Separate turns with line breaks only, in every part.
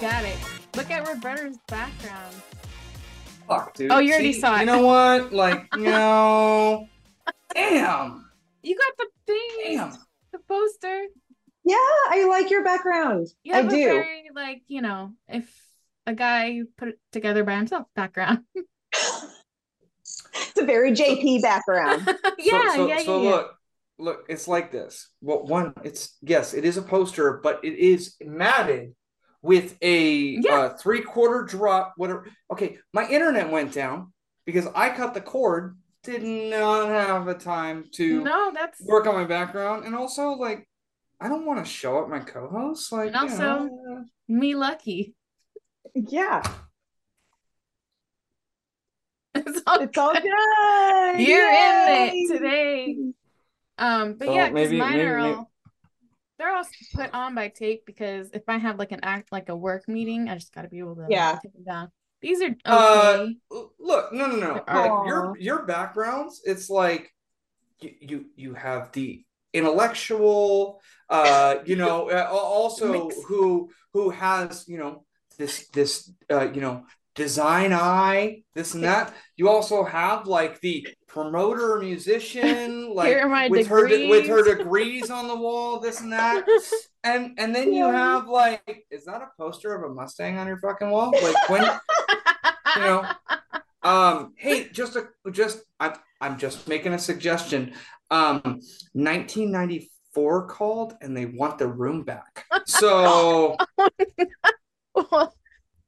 got it. Look at Roberta's background.
Fuck, dude.
Oh, you already
See,
saw it.
You know what? Like, no. Damn.
You got the thing,
Damn.
the poster.
Yeah, I like your background.
You
I
have a
do.
very like you know, if a guy put it together by himself background.
It's a very JP background.
yeah,
so, so,
yeah,
so
yeah, yeah.
look, look, it's like this. Well, one, it's yes, it is a poster, but it is matted with a
Yeah.
uh, three quarter drop. Whatever. Okay, my internet went down because I cut the cord. Did not have the time to
No, that's
work on my background, and also like, I don't want to show up my co-host. Like,
And
you
also-
know,
me lucky.
yeah,
It's all
it's all
good.
good.
You're in
Yay!
it today. Um, but
So
yeah, because
maybe-
mine
maybe-
are all they're all put on by tape because if I have like an act like a work meeting, I just gotta be able to
Yeah.
take them down. These are okay.
Uh, look no no no like your your backgrounds it's like you you, you have the intellectual uh you know uh, also who who has you know this this uh you know design eye this and that. You also have like the promoter musician like
Here are my
with her de- with her
degrees.
degrees on the wall this and that. And and then you have like is that a poster of a mustang on your fucking wall? Like when you know um hey just a just i'm i'm just making a suggestion. Um 1994 called and they want the room back. So
Well,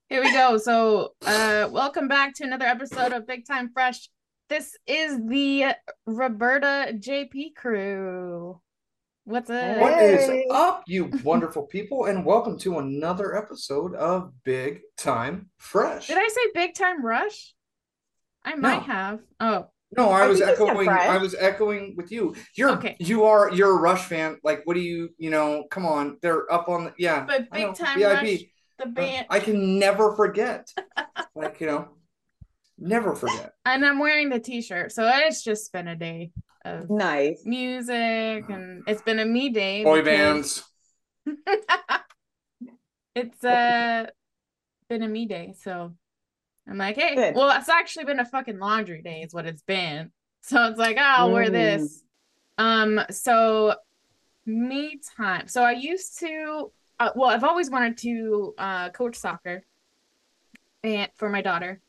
Here we go. So, uh, welcome back to another episode of Big Time Fresh. This is the Roberta JP crew. What's up?
what is up you wonderful people and welcome to another episode of big time fresh
Did I say Big Time Rush? I might
No.
have. Oh,
no i
I
was
think you said
echoing i was echoing with you you're
Okay.
you are you're a rush fan like what do you you know come on they're up on the yeah
but Big Time
VIP.
Rush, the
Uh,
band,
I can never forget. like, you know, never forget.
and I'm wearing the T-shirt, so it's just been a day of
Nice.
music, and it's been a me day.
Boy
because-
bands.
it's uh been a me day, so I'm like, hey,
Good.
well, it's actually been a fucking laundry day, is what it's been. So it's like, oh, I'll wear
Mm.
this. Um, so me time. So I used to, uh, well, I've always wanted to uh, coach soccer, and for my daughter.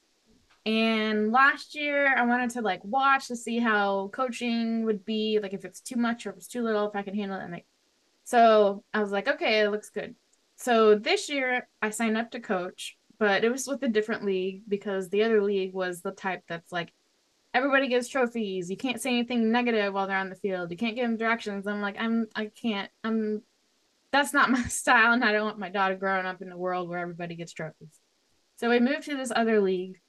And last year, I wanted to like watch to see how coaching would be, like if it's too much or if it's too little, if I can handle it. And like, so I was like, okay, it looks good. So this year, I signed up to coach, but it was with a different league because the other league was the type that's like everybody gives trophies. You can't say anything negative while they're on the field. You can't give them directions. I'm like, I'm, I can't. I'm. That's not my style, and I don't want my daughter growing up in a world where everybody gets trophies. So we moved to this other league.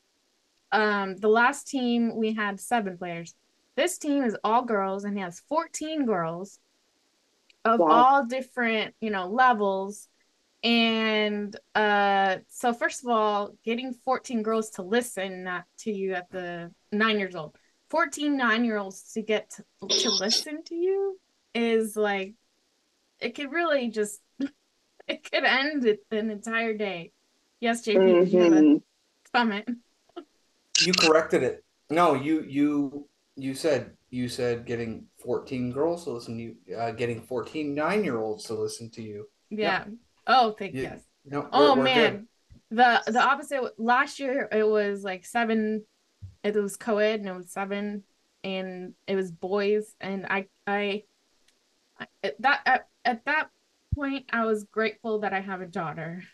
Um, the last team we had seven players. This team is all girls and has 14 girls of
Wow.
all different, you know, levels. And uh so first of all, getting 14 girls to listen not to you at the nine years old. 14 nine-year-olds to get to, to listen to you is like it could really just it could end it, an entire day. Yes, JP,
mm-hmm.
comment.
You corrected it. No, you you you said you said getting 14 girls to listen to you, uh, getting 14 nine year olds to listen to you.
Yeah. Oh, thank
You-
yes.
No, we're-
Oh
we're
man,
good.
the the opposite. Last year it was like seven. It was co-ed and it was seven, and it was boys. And I I, I at that at, at that point I was grateful that I have a daughter.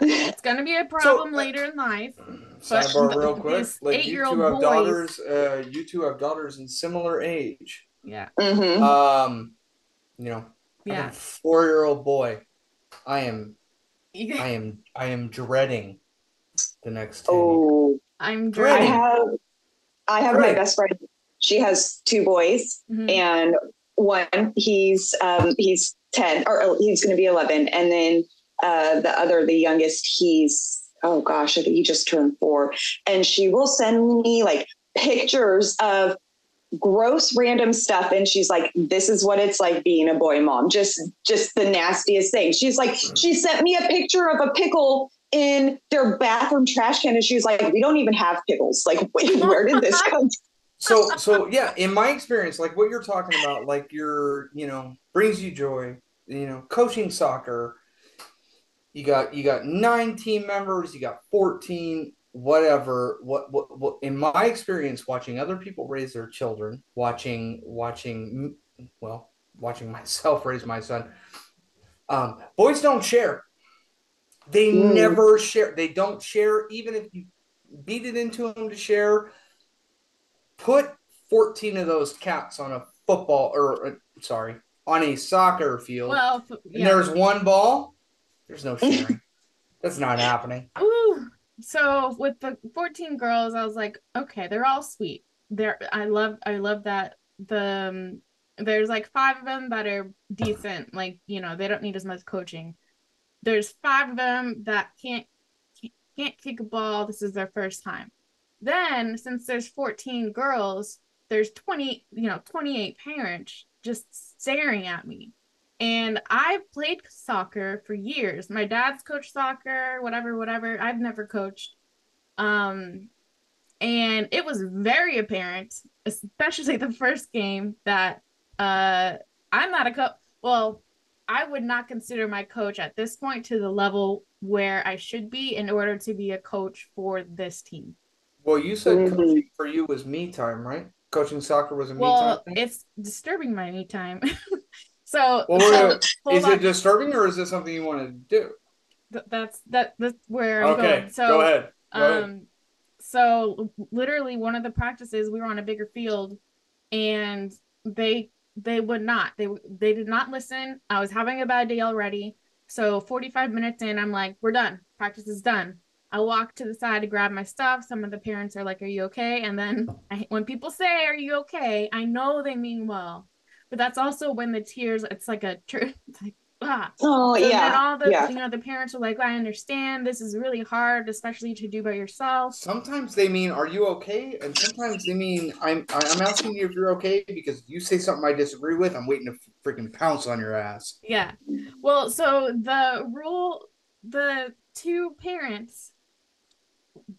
It's gonna be a problem
uh,
later in life.
Sidebar
the-
real quick. Like you
eight-year-old
two have
boys-
daughters. Uh, you two have daughters in similar age.
Yeah,
Mhm.
Um, you know,
yeah.
four year old boy. I am I am I am dreading the next 10 years.
Oh,
I'm
I have, I have my best friend. She has two boys,
Mhm.
and one he's um he's ten or oh, he's going to be eleven, and then uh the other, the youngest, he's oh gosh, I think he just turned four, and she will send me like pictures of gross random stuff and she's like this is what it's like being a boy mom just just the nastiest thing she's like she sent me a picture of a pickle in their bathroom trash can, and she was like, "We don't even have pickles. Like, wait, where did this come?"
So so yeah in my experience like what you're talking about like your you know brings you joy you know coaching soccer you got you got nine team members you got 14 whatever. What, what what in my experience watching other people raise their children watching watching well watching myself raise my son um boys don't share. They mm. never share. They don't share even if you beat it into them to share put 14 of those cats on a football or uh, sorry on a soccer field. Well yeah. and there's one ball there's no sharing. That's not happening.
Ooh. so with the 14 girls i was like okay they're all sweet. They're i love i love that the um, there's like five of them that are decent like you know they don't need as much coaching. There's five of them that can't can't kick a ball. This is their first time then, since there's 14 girls, there's 20, you know, 28 parents just staring at me. And I've played soccer for years. My dad's coached soccer, whatever, whatever. I've never coached. Um, and it was very apparent, especially the first game, that uh, I'm not a coach. Well, I would not consider my coach at this point to the level where I should be in order to be a coach for this team.
Well, you said mm-hmm. coaching for you was me time, right? Coaching soccer was a
well,
me time.
Well, it's disturbing my me time. so,
well, so is on. it disturbing or is it something you want to do?
Th- that's that. That's where I'm
okay,
going. So
go ahead. Go
um, ahead. so literally one of the practices we were on a bigger field, and they they would not they they did not listen. I was having a bad day already. So 45 minutes in, I'm like, we're done. Practice is done. I walk to the side to grab my stuff. Some of the parents are like, "Are you okay?" And then I, when people say, "Are you okay?" I know they mean well, but that's also when the tears. It's like a it's like ah.
Oh so yeah.
Then all the
yeah.
you know the parents are like, "I understand. This is really hard, especially to do by yourself."
Sometimes they mean, "Are you okay?" And sometimes they mean, "I'm I'm asking you if you're okay because you say something I disagree with. I'm waiting to freaking pounce on your ass."
Yeah. Well, so the rule, the two parents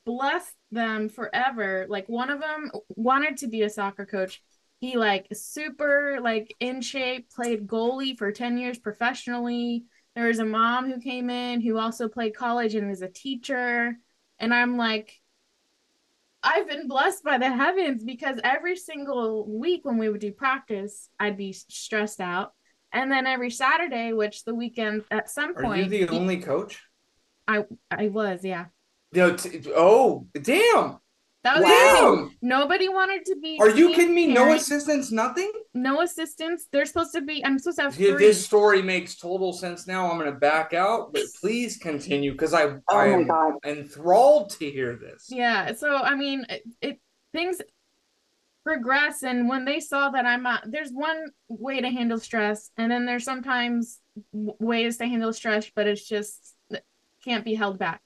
blessed them forever. Like one of them wanted to be a soccer coach. He like super like in shape, played goalie for 10 years professionally. There was a mom who came in who also played college and was a teacher. And I'm like, I've been blessed by the heavens because every single week when we would do practice, I'd be stressed out. And then every Saturday, which the weekend at some point,
are you the only coach?
I I was, yeah.
No, t- oh, damn.
That was wow. Nobody wanted to be.
Are you kidding me? Parent. No assistance, nothing.
No assistance. They're supposed to be. I'm supposed to have.
Yeah, this story makes total sense now. I'm going to back out, but please continue because I oh I am God. enthralled to hear this.
Yeah. So I mean, it, it things progress, and when they saw that I'm, uh, there's one way to handle stress, and then there's sometimes ways to handle stress, but it's just can't be held back.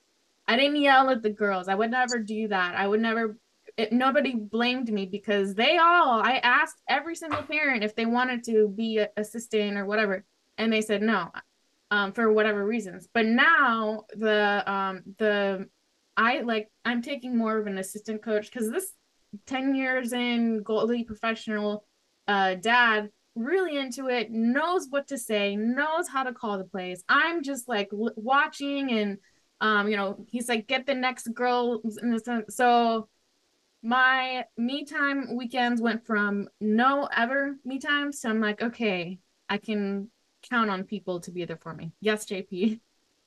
I didn't yell at the girls. I would never do that. I would never. It, nobody blamed me because they all. I asked every single parent if they wanted to be an assistant or whatever, and they said no, um, for whatever reasons. But now the um the I like I'm taking more of an assistant coach because this ten years in goalie professional uh dad really into it knows what to say knows how to call the plays i'm just like l- watching and um you know he's like get the next girl. So my me time weekends went from no ever me time. So i'm like okay i can count on people to be there for me. Yes jp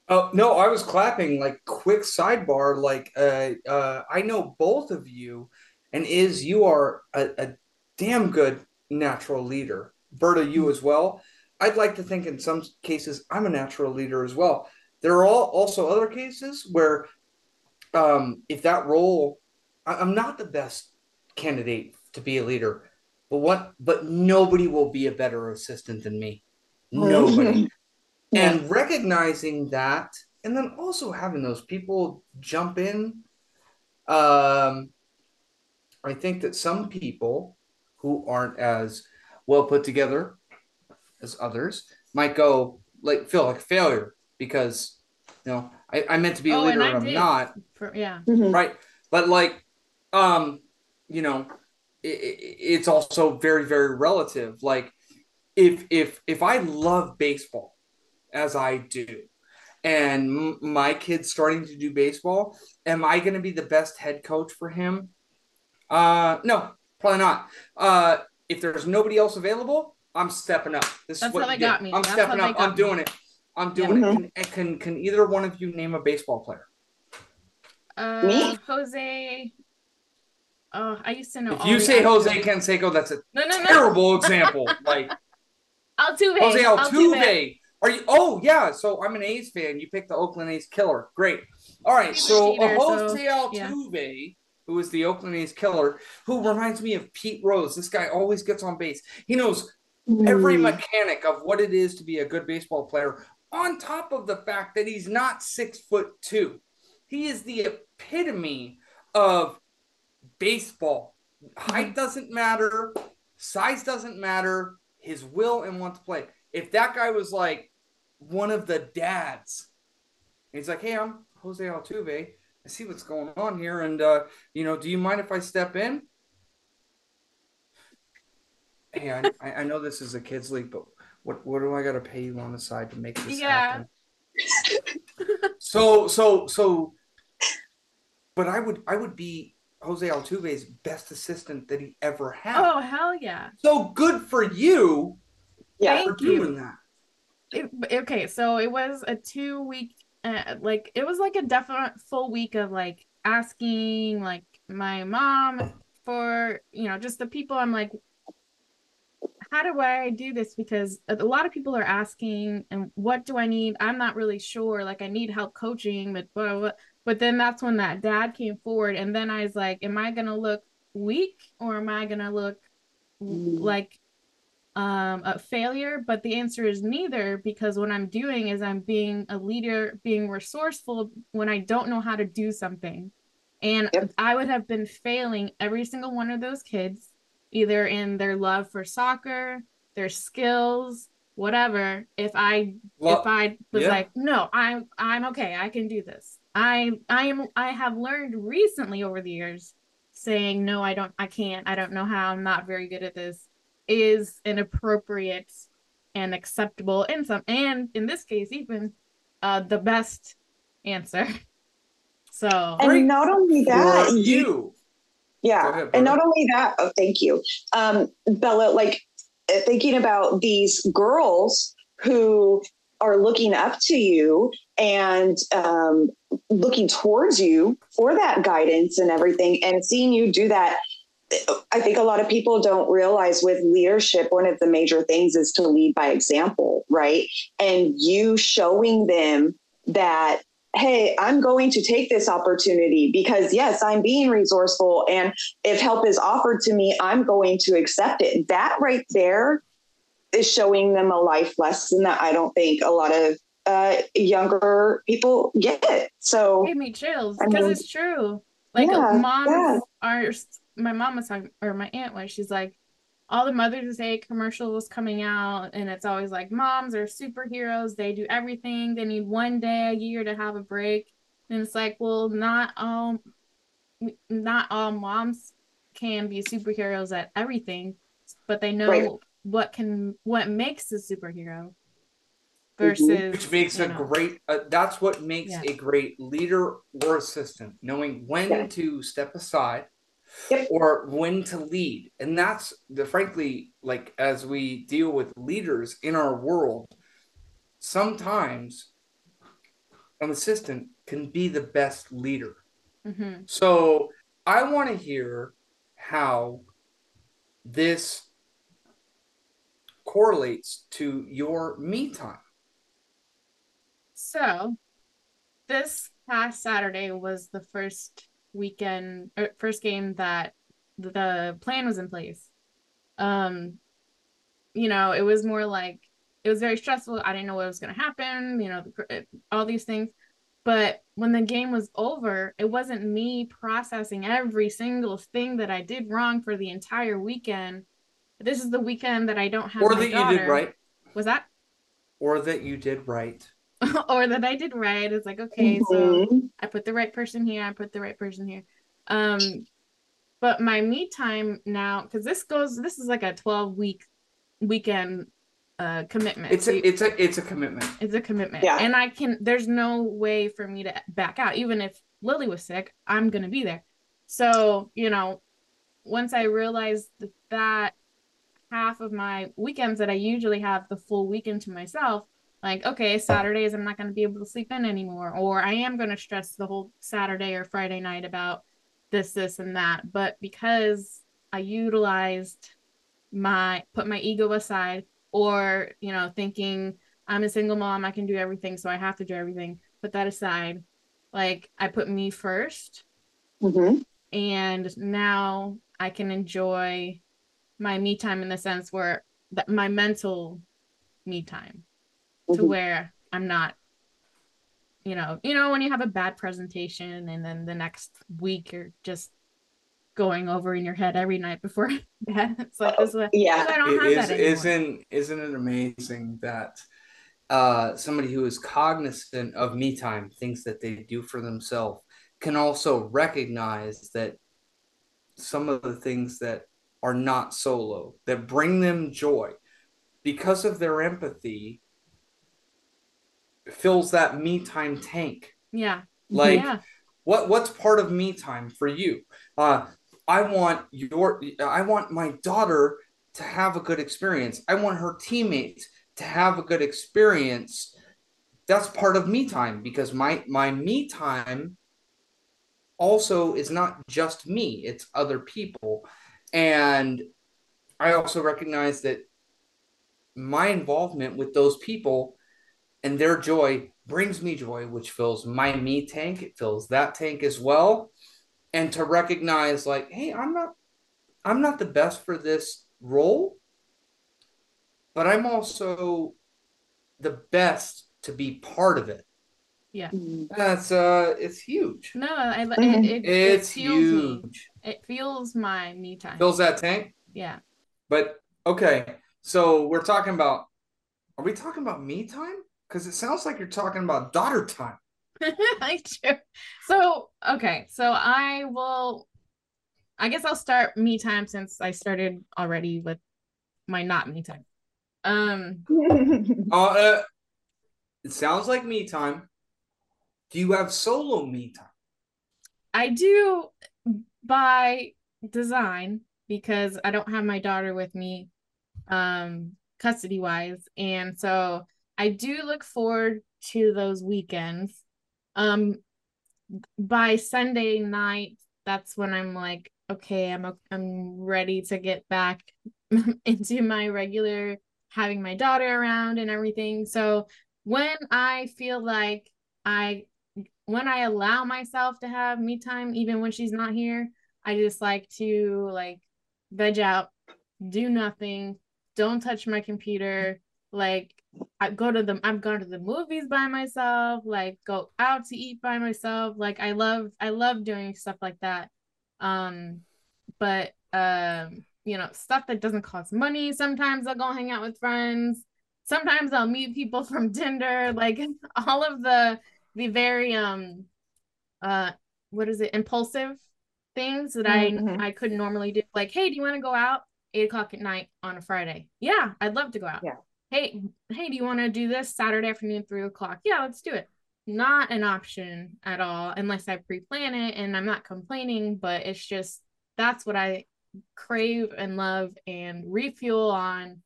oh no i was clapping like quick sidebar like uh uh i know both of you. And is you are a, a damn good natural leader. Berta you as well. I'd like to think in some cases i'm a natural leader as well there are all, also other cases where, um, if that role, I, am not the best candidate to be a leader, but what? But nobody will be a better assistant than me. Nobody. yeah. And recognizing that, and then also having those people jump in. Um, I think that some people who aren't as well put together as others might go like feel like a failure because you know I, I meant to be a
Oh,
leader
and I
and I'm
did.
not.
For, yeah.
Mhm.
right but like um you know i i it's also very very relative like if if if i love baseball as i do and m- my kid's starting to do baseball am i going to be the best head coach for him uh no probably not uh if there's nobody else available i'm stepping up this
That's
is what
how they got me.
i'm
That's
stepping up i'm
got me.
doing it i'm doing
Yeah.
it can, can can either one of you name a baseball player
Uh,
Me?
Jose. Oh, I used to know.
if
all
you say Jose
actors.
Canseco, that's a
no, no, no.
terrible example. Like
Altuve.
Jose
Altuve.
Altuve. Are you? Oh yeah. So I'm an A's fan. You picked the Oakland A's killer. Great. All right. So
cheater,
a Jose
so, yeah.
Altuve, who is the Oakland A's killer, who reminds me of Pete Rose. This guy always gets on base. He knows every
Mm.
mechanic of what it is to be a good baseball player. On top of the fact that he's not six foot two, he is the epitome of baseball. Height doesn't matter, size doesn't matter. His will and want to play. If that guy was like one of the dads, he's like, "Hey, I'm Jose Altuve. I see what's going on here, and uh, you know, do you mind if I step in?" Hey, I, I I know this is a kids league, but what what do I got to pay you on the side to make this
Yeah.
happen? so so so, but I would I would be Jose Altuve's best assistant that he ever had.
Oh hell yeah!
So good for you
Yeah.
for
Thank you.
doing that.
It, okay, so it was a two week, uh, like it was like a definite full week of like asking like my mom for you know just the people I'm like, how do I do this? Because a lot of people are asking, and what do I need? I'm not really sure. Like I need help coaching, but blah, blah, blah. but then that's when that dad came forward, and then I was like, am I gonna look weak or am I gonna look
Mm.
like um a failure but the answer is neither because what i'm doing is i'm being a leader being resourceful when i don't know how to do something and
Yep.
i would have been failing every single one of those kids either in their love for soccer their skills whatever if i
Well,
if i was
yeah.
like no i'm i'm okay i can do this i i am i have learned recently over the years saying no i don't i can't i don't know how i'm not very good at this is an appropriate and acceptable in some and in this case even uh the best answer so
And not only that,
for
you,
you.
Yeah,
ahead,
and not only that. Oh, thank you, um, Bella. Like uh, thinking about these girls who are looking up to you and um, looking towards you for that guidance and everything, and seeing you do that. I think a lot of people don't realize with leadership, one of the major things is to lead by example, right? And you showing them that hey, I'm going to take this opportunity because, yes, I'm being resourceful. And if help is offered to me, I'm going to accept it. That right there is showing them a life lesson that I don't think a lot of uh, younger people get. So,
gave me chills
I
because
mean,
it's true. Like
yeah,
moms
yeah.
are my mom was talking or my aunt was she's like all the Mother's Day commercials coming out and it's always like moms are superheroes. They do everything. They need one day a year to have a break. And it's like, well, not all not all moms can be superheroes at everything, but they know
Right.
what can what makes a superhero
Mhm.
versus
which makes a
know,
great uh, that's what makes
Yeah.
a great leader or assistant knowing when
Yeah.
to step aside
Yep.
or when to lead and that's the frankly like as we deal with leaders in our world sometimes an assistant can be the best leader
Mhm.
so i want to hear how this correlates to your me time
So, this past Saturday was the first weekend or first game that the plan was in place. Um, you know, it was more like it was very stressful. I didn't know what was going to happen, you know, the, all these things. But when the game was over, it wasn't me processing every single thing that I did wrong for the entire weekend. This is the weekend that I don't have
or that
daughter.
you did right
Was that?
or that you did right
or that I did right. It's like, okay, so
Mhm.
I put the right person here, I put the right person here. Um, but my me time now, because this goes, this is like a 12 week weekend uh commitment.
It's a
you-
it's a it's a commitment.
it's a commitment.
Yeah.
And I can there's no way for me to back out. Even if Lily was sick, I'm gonna be there. So, you know, once I realized that, that half of my weekends that I usually have the full weekend to myself, like, okay, Saturdays I'm not gonna be able to sleep in anymore, or I am gonna stress the whole Saturday or Friday night about this, this, and that. But because I utilized my put my ego aside or you know thinking i'm a single mom i can do everything so i have to do everything put that aside like i put me first
Mhm.
and now i can enjoy my me time in the sense where that my mental me time to
Mhm.
where i'm not you know you know when you have a bad presentation and then the next week you're just going over in your head every night before bed it's like this is
Yeah.
I don't
It
have
is
that anymore.
isn't isn't it amazing that uh somebody who is cognizant of me time, things that they do for themselves, can also recognize that some of the things that are not solo that bring them joy because of their empathy fills that me time tank.
Yeah.
like
yeah.
what what's part of me time for you? Uh i want your i want my daughter to have a good experience. I want her teammates to have a good experience. That's part of me time because my my me time also is not just me it's other people. And i also recognize that my involvement with those people and their joy brings me joy, which fills my me tank. It fills that tank as well. And to recognize, like, hey, I'm not, I'm not the best for this role, but I'm also the best to be part of it.
Yeah,
That's uh, it's huge.
No, I, it, it, it,
It's
me.
huge.
It fuels my me time.
Fills that tank.
yeah.
But okay, so we're talking about. Are we talking about me time? Because it sounds like you're talking about daughter time.
I do. So, okay. So I will, I guess I'll start me time since I started already with my not me time. Um,
Uh, uh, it sounds like me time. Do you have solo me time?
I do by design because I don't have my daughter with me um custody wise and so I do look forward to those weekends um by Sunday night that's when I'm like okay I'm I'm ready to get back into my regular having my daughter around and everything so when I feel like I when I allow myself to have me time, even when she's not here, I just like to like veg out, do nothing, don't touch my computer. Like I go to the I've gone to the movies by myself, like go out to eat by myself. Like I love I love doing stuff like that. Um, but um, you know, stuff that doesn't cost money. Sometimes I'll go hang out with friends. Sometimes I'll meet people from Tinder. Like all of the the very um uh what is it impulsive things that
Mhm.
I I couldn't normally do like hey do you want to go out eight o'clock at night on a Friday yeah I'd love to go out
Yeah.
Hey hey do you want to do this Saturday afternoon three o'clock yeah let's do it not an option at all unless I pre-plan it and I'm not complaining but it's just that's what I crave and love and refuel on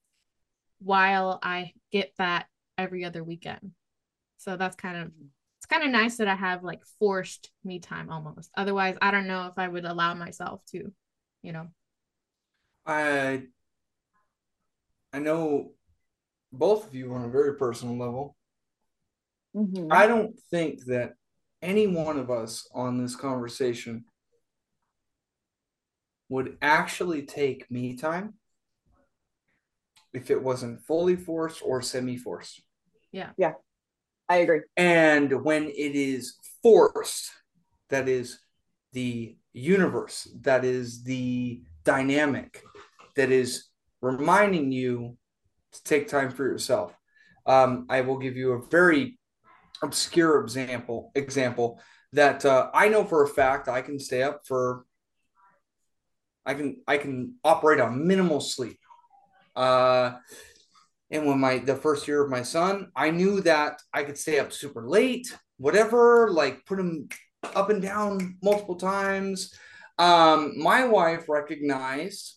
while I get that every other weekend so that's kind of it's kind of nice that I have like forced me time almost. Otherwise, I don't know if I would allow myself to, you know.
I I know both of you on a very personal level.
Mhm.
I don't think that any one of us on this conversation would actually take me time if it wasn't fully forced or semi-forced. Yeah. Yeah.
I agree.
And when it is forced, that is the universe, that is the dynamic, that is reminding you to take time for yourself. Um, I will give you a very obscure example example that uh, I know for a fact I can stay up for I can I can operate on minimal sleep. Uh, and when my the first year of my son, I knew that I could stay up super late, whatever, like put him up and down multiple times. Um, my wife recognized,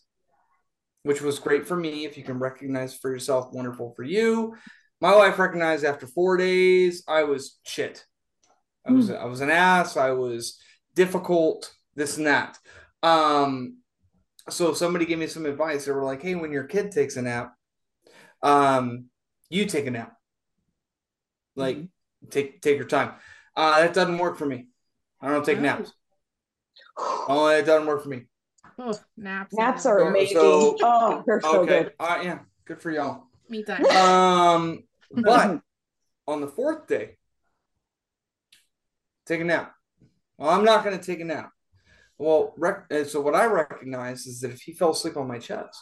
which was great for me. If you can recognize for yourself, wonderful for you. My wife recognized after four days, I was shit. I was I was an ass. I was difficult. This and that. Um, so somebody gave me some advice. They were like, "Hey, when your kid takes a nap, um, you take a nap. Like, mm-hmm. take take your time." Uh, that doesn't work for me. I don't take naps. Oh, it doesn't work for me.
Oh, naps.
Naps are amazing. So, oh, they're so okay. good.
Uh, yeah, good for y'all.
Me time.
Um, but on the fourth day, take a nap. Well, I'm not going to take a nap. Well, rec- uh, so what I recognize is that if he fell asleep on my chest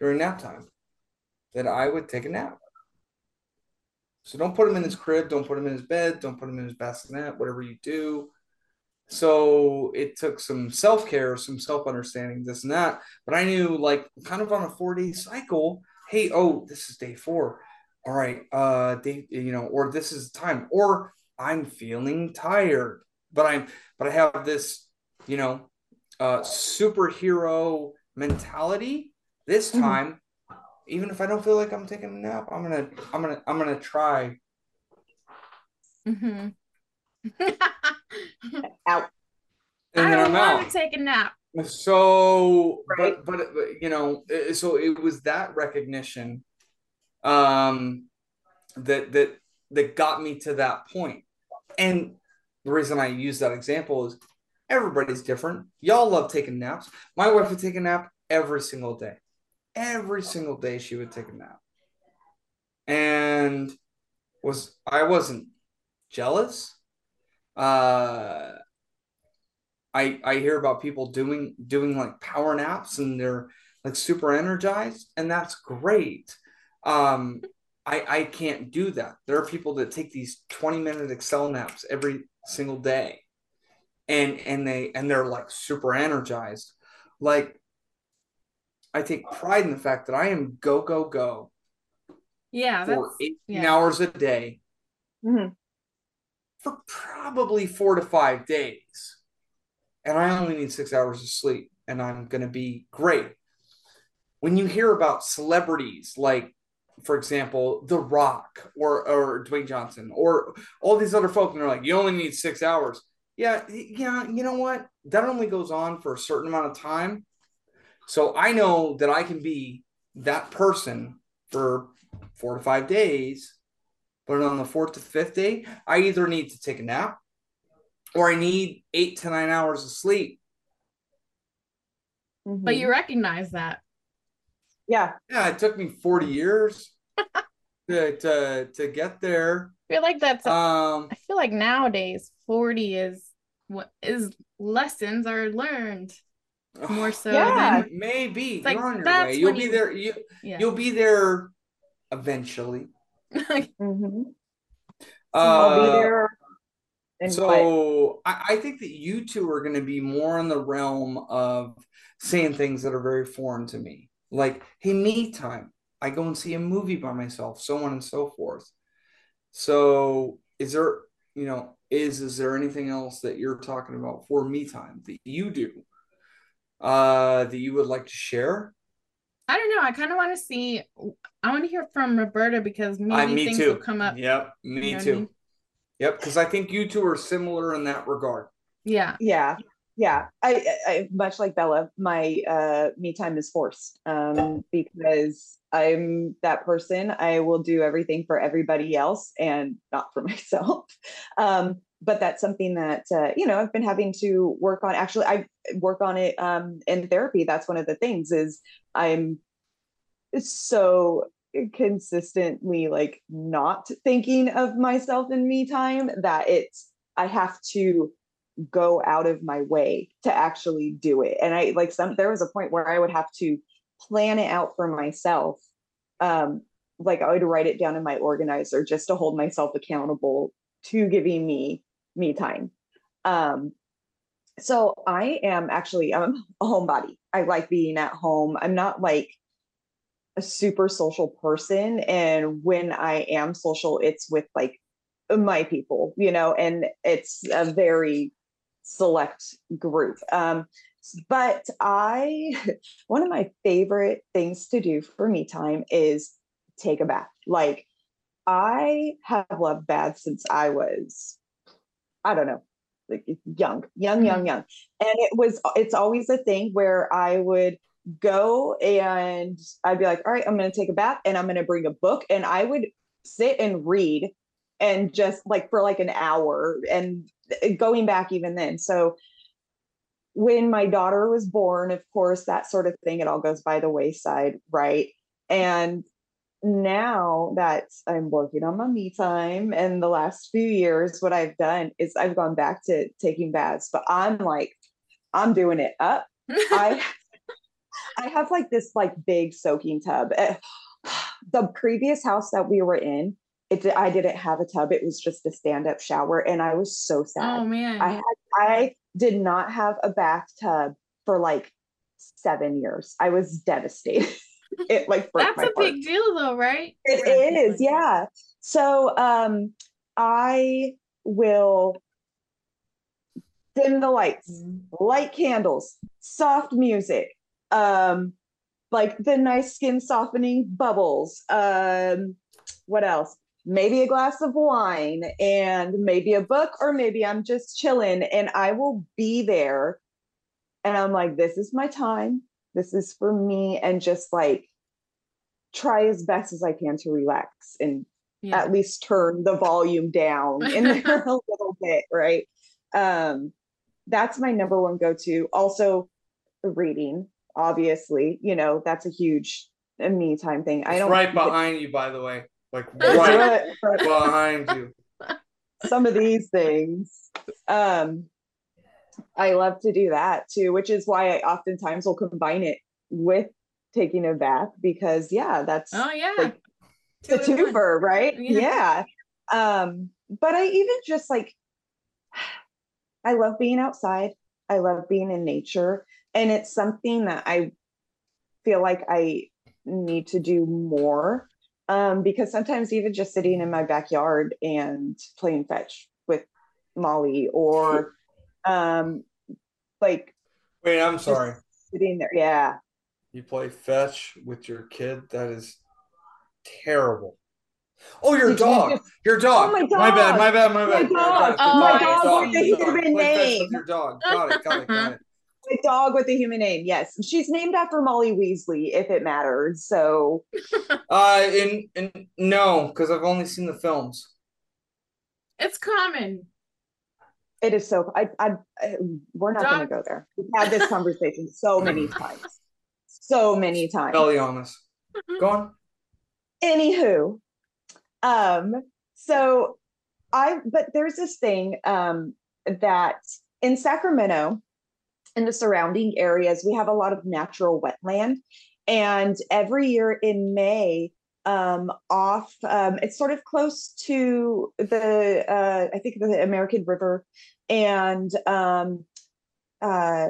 during nap time, that I would take a nap. So don't put him in his crib, don't put him in his bed, don't put him in his bassinet, whatever you do. So it took some self care, some self understanding, this and that. But I knew, like, kind of on a four day cycle, hey, oh, this is day four. All right, uh, day, you know, or this is the time, or I'm feeling tired, but I'm, but I have this you know, uh, superhero mentality. This mm-hmm. time, mm-hmm. even if I don't feel like I'm taking a nap, I'm gonna, I'm gonna, I'm gonna try.
Mm-hmm.
out.
And I don't want to take a nap.
So, right. but, but, but you know, so it was that recognition, um, that that that got me to that point. And the reason I use that example is Everybody's different. Y'all love taking naps. My wife would take a nap every single day. Every single day she would take a nap. And was I wasn't jealous. Uh I I hear about people doing doing like power naps and they're like super energized and that's great. Um I I can't do that. There are people that take these 20 minute excel naps every single day and and they and they're like super energized like i take pride in the fact that i am go go go
yeah
for 18 yeah. hours a day
mm-hmm.
For probably four to five days and i only need six hours of sleep and i'm going to be great when you hear about celebrities like for example, The Rock or or Dwayne Johnson or all these other folks, and they're like, you only need six hours. Yeah, yeah, you know what? That only goes on for a certain amount of time. So I know that I can be that person for four to five days, but on the fourth to fifth day, I either need to take a nap or I need eight to nine hours of sleep.
Mm-hmm. But you recognize that.
Yeah.
Yeah, it took me 40 years to, to to get there.
I feel like that's um I feel like nowadays 40 is what is lessons are learned more so
yeah.
than maybe like, you're on your way. You'll be you, there you yeah. you'll be there eventually.
mm-hmm.
uh, I'll be there. So I, I think that you two are going to be more in the realm of saying things that are very foreign to me, like "Hey, me time." I go and see a movie by myself, so on and so forth. So, is there, you know, is is there anything else that you're talking about for me time that you do uh that you would like to share?
I don't know. I kind of want to see. I want to hear from Roberta because maybe uh, me things
too.
will come up.
Yep, me you know too. I mean? Yep, because I think you two are similar in that regard.
Yeah.
Yeah yeah I, I much like bella my uh me time is forced um because i'm that person i will do everything for everybody else and not for myself um but that's something that uh, you know i've been having to work on actually i work on it um in therapy that's one of the things is i'm so consistently like not thinking of myself in me time that it's i have to go out of my way to actually do it. And I like some there was a point where I would have to plan it out for myself. Um,
like I would write it down in my organizer just to hold myself accountable to giving me me time. Um, so I am actually I'm a homebody. I like being at home. I'm not like a super social person, and when I am social, it's with like my people, you know, and it's a very select group. Um, but I, one of my favorite things to do for me time is take a bath. Like I have loved baths since I was, I don't know, like young, young, young, mm-hmm. young. And it was, it's always a thing where I would go and I'd be like, all right, I'm going to take a bath and I'm going to bring a book and I would sit and read and just like for like an hour and going back even then. So when my daughter was born, of course, that sort of thing, it all goes by the wayside, right? And now that I'm working on my me time and the last few years, what I've done is I've gone back to taking baths, but I'm like, I'm doing it up. I I have like this like big soaking tub. Eh, the previous house that we were in, it I didn't have a tub. It was just a stand-up shower, and I was so sad.
Oh man.
I had I did not have a bathtub for like seven years. I was devastated. It like
that's a heart. big deal though, right?
It is, yeah. So um I will dim the lights, mm-hmm. light candles, soft music, um, like the nice skin softening bubbles. Um, what else? maybe a glass of wine and maybe a book, or maybe I'm just chilling and I will be there. And I'm like, this is my time. This is for me. And just like try as best as I can to relax and yeah. at least turn the volume down in there a little bit. Right. Um, that's my number one go to. Also, reading, obviously, you know, that's a huge me time thing.
I don't right behind you, by the way like right, right behind you.
Some of these things. Um, I love to do that too, which is why I oftentimes will combine it with taking a bath because yeah, that's
oh yeah,
like the twofer, right? Yeah. yeah. Um, but I even just like I love being outside. I love being in nature. And it's something that I feel like I need to do more um, because sometimes even just sitting in my backyard and playing fetch with Molly or um, like
wait, I'm sorry.
Sitting there, yeah.
You play fetch with your kid? That is terrible. Oh, your Did dog. You just... Your dog. Oh, my dog. My bad. My bad. My bad.
My dog. Oh, my dog. dog. With the human name.
Your dog. Got it. Got it. Got it.
A dog with a human name. Yes, she's named after Molly Weasley, if it matters. So,
uh, in, in no, because I've only seen the films.
It's common.
It is so. I, I, I we're not going to go there. We've had this conversation so many times, so many times.
Belly on us. Go on.
Anywho, um, so I, but there's this thing, um, that in Sacramento, in the surrounding areas, we have a lot of natural wetland. And every year in May, um, off, um, it's sort of close to the, uh, I think the American River and um, uh,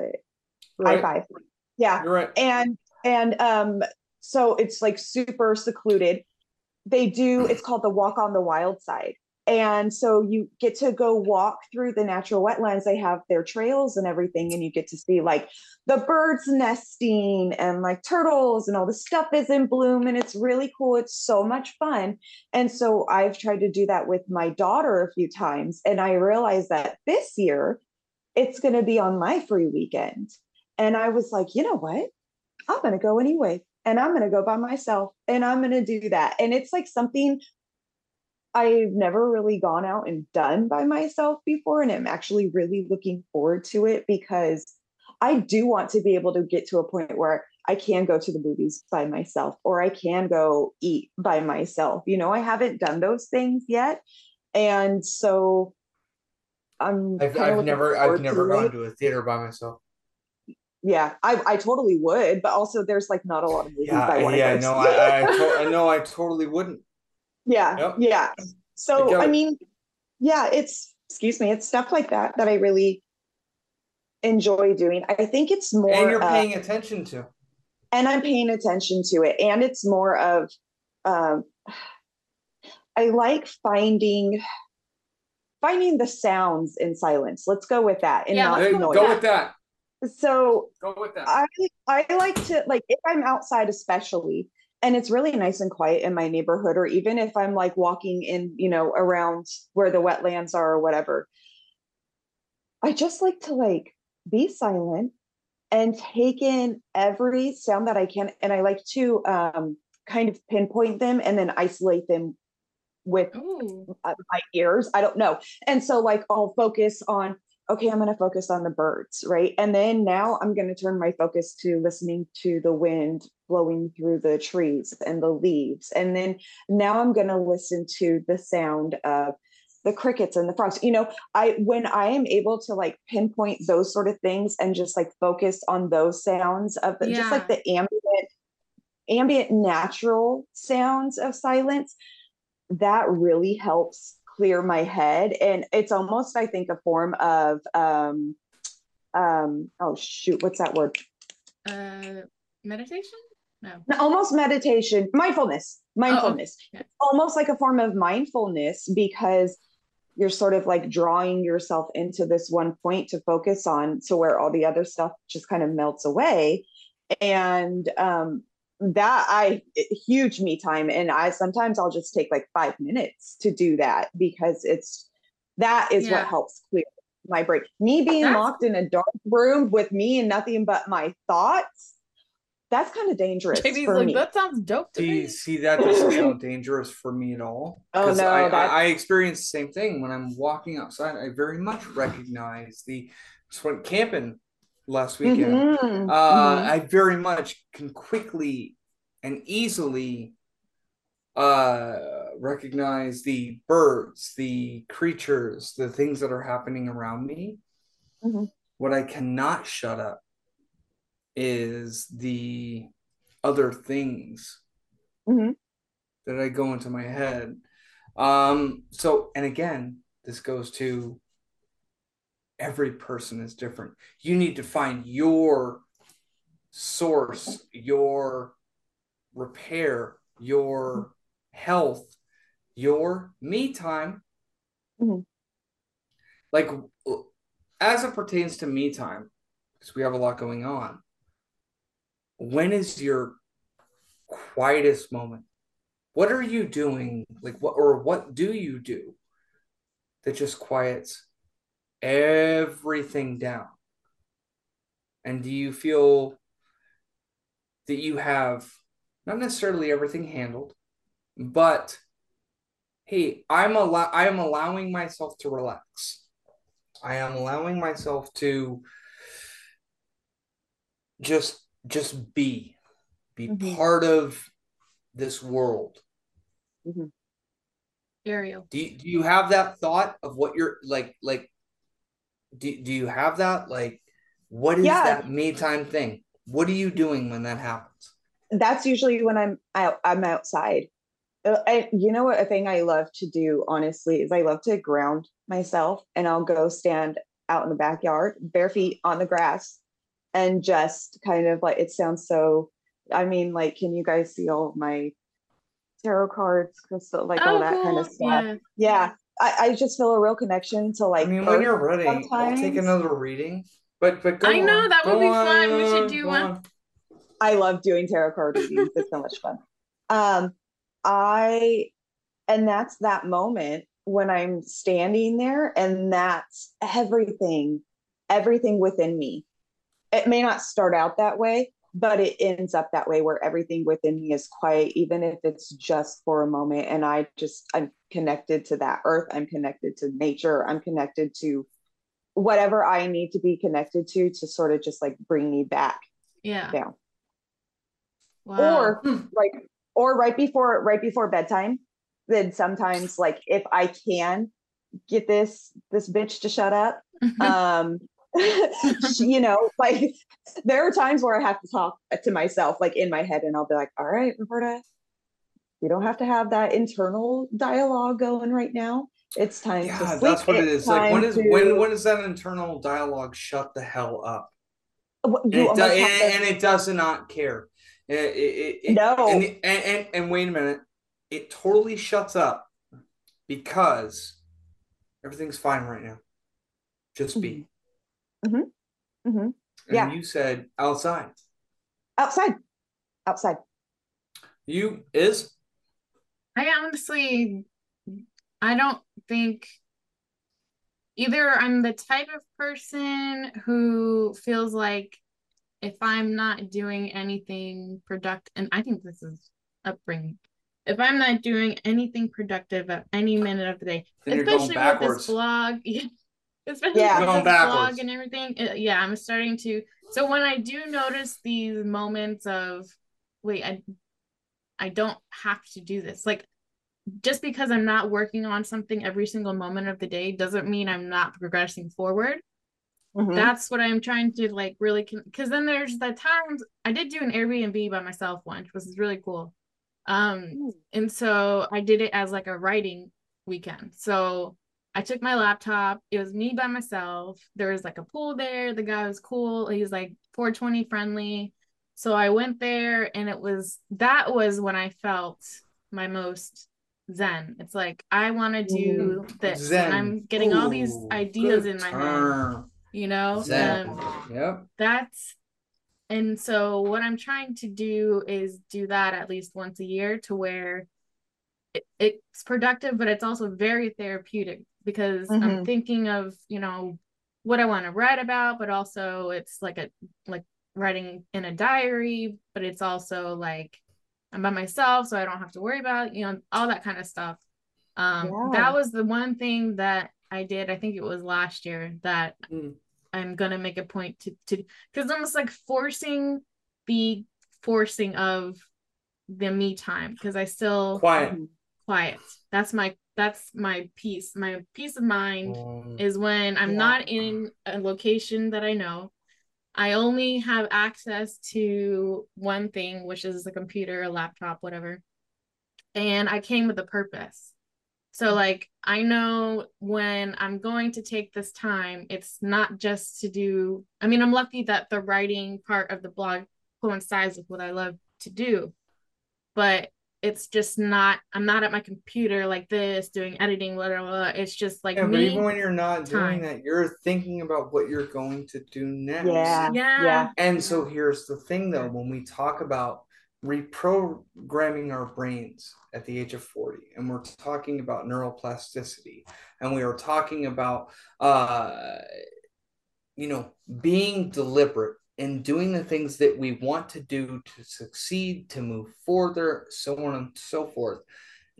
right. I-5. Yeah.
You're right.
And, and um, so it's like super secluded. They do, it's called the Walk on the Wild Side and so you get to go walk through the natural wetlands. They have their trails and everything and you get to see like the birds nesting and like turtles and all the stuff is in bloom and it's really cool. It's so much fun. And so i've tried to do that with my daughter a few times and i realized that this year it's going to be on my free weekend. And i was like you know what? I'm going to go anyway and I'm going to go by myself and I'm going to do that. And it's like something I've never really gone out and done by myself before. And I'm actually really looking forward to it because I do want to be able to get to a point where I can go to the movies by myself or I can go eat by myself. You know, I haven't done those things yet. And so I'm
I've, I've never I've never gone it. to a theater by myself.
yeah, I, I totally would, but also there's like not a lot of movies I
Yeah,
want to
yeah, no. I, I, to- I know, I totally wouldn't.
Yeah,
Yep.
yeah. So
got
I mean, yeah, it's excuse me, it's stuff like that that I really enjoy doing. I think it's more
And you're
uh,
paying attention to.
and I'm paying attention to it. And it's more of, um, I like finding finding the sounds in silence. Let's go with that. And
Yeah,
not
go
noise.
go
with
with that.
So
Go with that.
I I like to like if I'm outside especially and it's really nice and quiet in my neighborhood or even if I'm like walking in, you know, around where the wetlands are or whatever. I just like to like be silent and take in every sound that I can and I like to um kind of pinpoint them and then isolate them with
Ooh.
my ears. I don't know. And so like I'll focus on okay, I'm going to focus on the birds, right? And then now I'm going to turn my focus to listening to the wind blowing through the trees and the leaves. And then now I'm going to listen to the sound of the crickets and the frogs. You know, I when I am able to like pinpoint those sort of things and just like focus on those sounds of the, just like the ambient ambient natural sounds of silence that really helps clear my head and it's almost i think a form of um um oh shoot what's that word
Uh, meditation? No.
Almost meditation mindfulness mindfulness
yeah.
It's almost like a form of mindfulness because you're sort of like drawing yourself into this one point to focus on so where all the other stuff just kind of melts away and um that i huge me time and i sometimes i'll just take like five minutes to do that because it's that is
Yeah.
what helps clear my brain me being
That's-
locked in a dark room with me and nothing but my thoughts that's kind of dangerous
JB's
for
like,
me
that sounds dope to
See,
me.
see, that doesn't sound dangerous for me at all.
Oh no,
I, I, I experience the same thing when I'm walking outside. I very much recognize the. Just went camping last weekend.
Mhm,
Uh,
mhm.
I very much can quickly and easily uh, recognize the birds, the creatures, the things that are happening around me.
Mhm.
What I cannot shut up is the other things
Mhm.
that I go into my head. Um, so, and again, this goes to every person is different. You need to find your source, your repair, your health, your me time.
Mhm.
Like, as it pertains to me time, because we have a lot going on, when is your quietest moment? What are you doing? Like, what or what do you do that just quiets everything down? And do you feel that you have not necessarily everything handled, but hey, I'm allow I am allowing myself to relax. I am allowing myself to just just be be
Mhm.
part of this world.
Ariel.
Do you, do you have that thought of what you're like like do, do you have that like what is
Yeah.
that me time thing? What are you doing when that happens?
that's usually when I'm out, I'm outside. Uh, I, you know what? A thing I love to do, honestly, is I love to ground myself, and I'll go stand out in the backyard, bare feet on the grass, and just kind of like it sounds so. I mean, like, can you guys see all my tarot cards, crystal, like all
oh,
that
cool.
kind of stuff?
Yeah.
Yeah, I, I just feel a real connection to like.
I mean when you're ready, I'll take another reading. But but go
I know,
on,
that would
go
be fun. We should do one.
on.
I love doing tarot card readings. It's so much fun. Um, I, and that's that moment when I'm standing there, and that's everything, everything within me. It may not start out that way, but it ends up that way where everything within me is quiet, even if it's just for a moment. And I just, I'm connected to that earth. I'm connected to nature. I'm connected to whatever I need to be connected to to sort of just like bring me back
Yeah.
down
Wow.
or right or right before right before bedtime then sometimes like if i can get this this bitch to shut up um you know, like there are times where I have to talk to myself, like in my head, and I'll be like, all right, Roberta, we don't have to have that internal dialogue going right now. It's time
Yeah,
to sleep.
that's what it
It's
is. Like when is
to-
when when is that internal dialogue shut the hell up?
What-
And it, do, and,
to-
and it does not care. It, it, it,
No.
And, and, and and wait a minute, it totally shuts up because everything's fine right now. Just be. Mm-hmm.
Mhm. Mm Mhm.
And
Yeah.
you said outside.
outside, outside.
You is
I honestly, I don't think either I'm the type of person who feels like if I'm not doing anything productive, and I think this is upbringing, if I'm not doing anything productive at any minute of the day,
Then
especially with this blog, especially
Yeah.
with
Going
this
backwards.
and everything, uh, yeah, I'm starting to. So when I do notice these moments of, wait, I, I don't have to do this, like just because I'm not working on something every single moment of the day doesn't mean I'm not progressing forward.
Mhm.
That's what I'm trying to like really because then there's the times I did do an Airbnb by myself once, which was really cool. Um,
Mm.
and so I did it as like a writing weekend. So I took my laptop, it was me by myself. There was like a pool there. The guy was cool. He was like 420 friendly. So I went there and it was that was when I felt my most zen. It's like I want to do this. and I'm getting all these ideas in my head you know
Zen.
um,
Yep.
that's and so what i'm trying to do is do that at least once a year to where it's productive but it's also very therapeutic because i'm
Mhm.
thinking of you know what i want to write about but also it's like a like writing in a diary but it's also like i'm by myself so i don't have to worry about you know all that kind of stuff um
Yeah.
that was the one thing that i did i think it was last year that
Mm.
i'm gonna make a point to to because almost like forcing the forcing of the me time because i still
Quiet.
Quiet that's my that's my peace my peace of mind
Um,
is when I'm
Yeah.
not in a location that I know. I only have access to one thing, which is a computer, a laptop, whatever. And I came with a purpose. So, like, I know when I'm going to take this time, it's not just to do, I mean, I'm lucky that the writing part of the blog coincides with what I love to do, but it's just not, I'm not at my computer like this doing editing, blah, blah, blah. It's just like
yeah, but even when you're not
time.
doing that, you're thinking about what you're going to do next.
Yeah.
yeah.
Yeah.
And so here's the thing though, when we talk about reprogramming our brains at the age of 40, and we're talking about neuroplasticity, and we are talking about uh you know being deliberate and doing the things that we want to do to succeed, to move further, so on and so forth.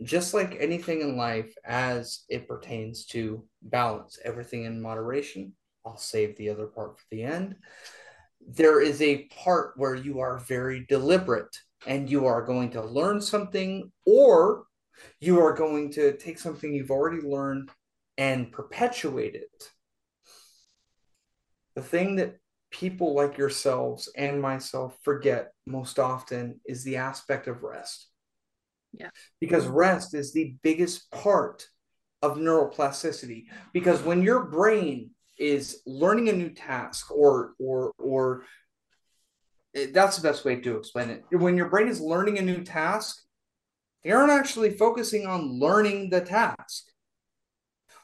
Just like anything in life, as it pertains to balance, everything in moderation. I'll save the other part for the end there is a part where you are very deliberate and you are going to learn something or you are going to take something you've already learned and perpetuate it. The thing that people like yourselves and myself forget most often is the aspect of rest.
Yeah.
Because rest is the biggest part of neuroplasticity. Because when your brain is learning a new task or or or eh, that's the best way to explain it. When your brain is learning a new task, they aren't actually focusing on learning the task.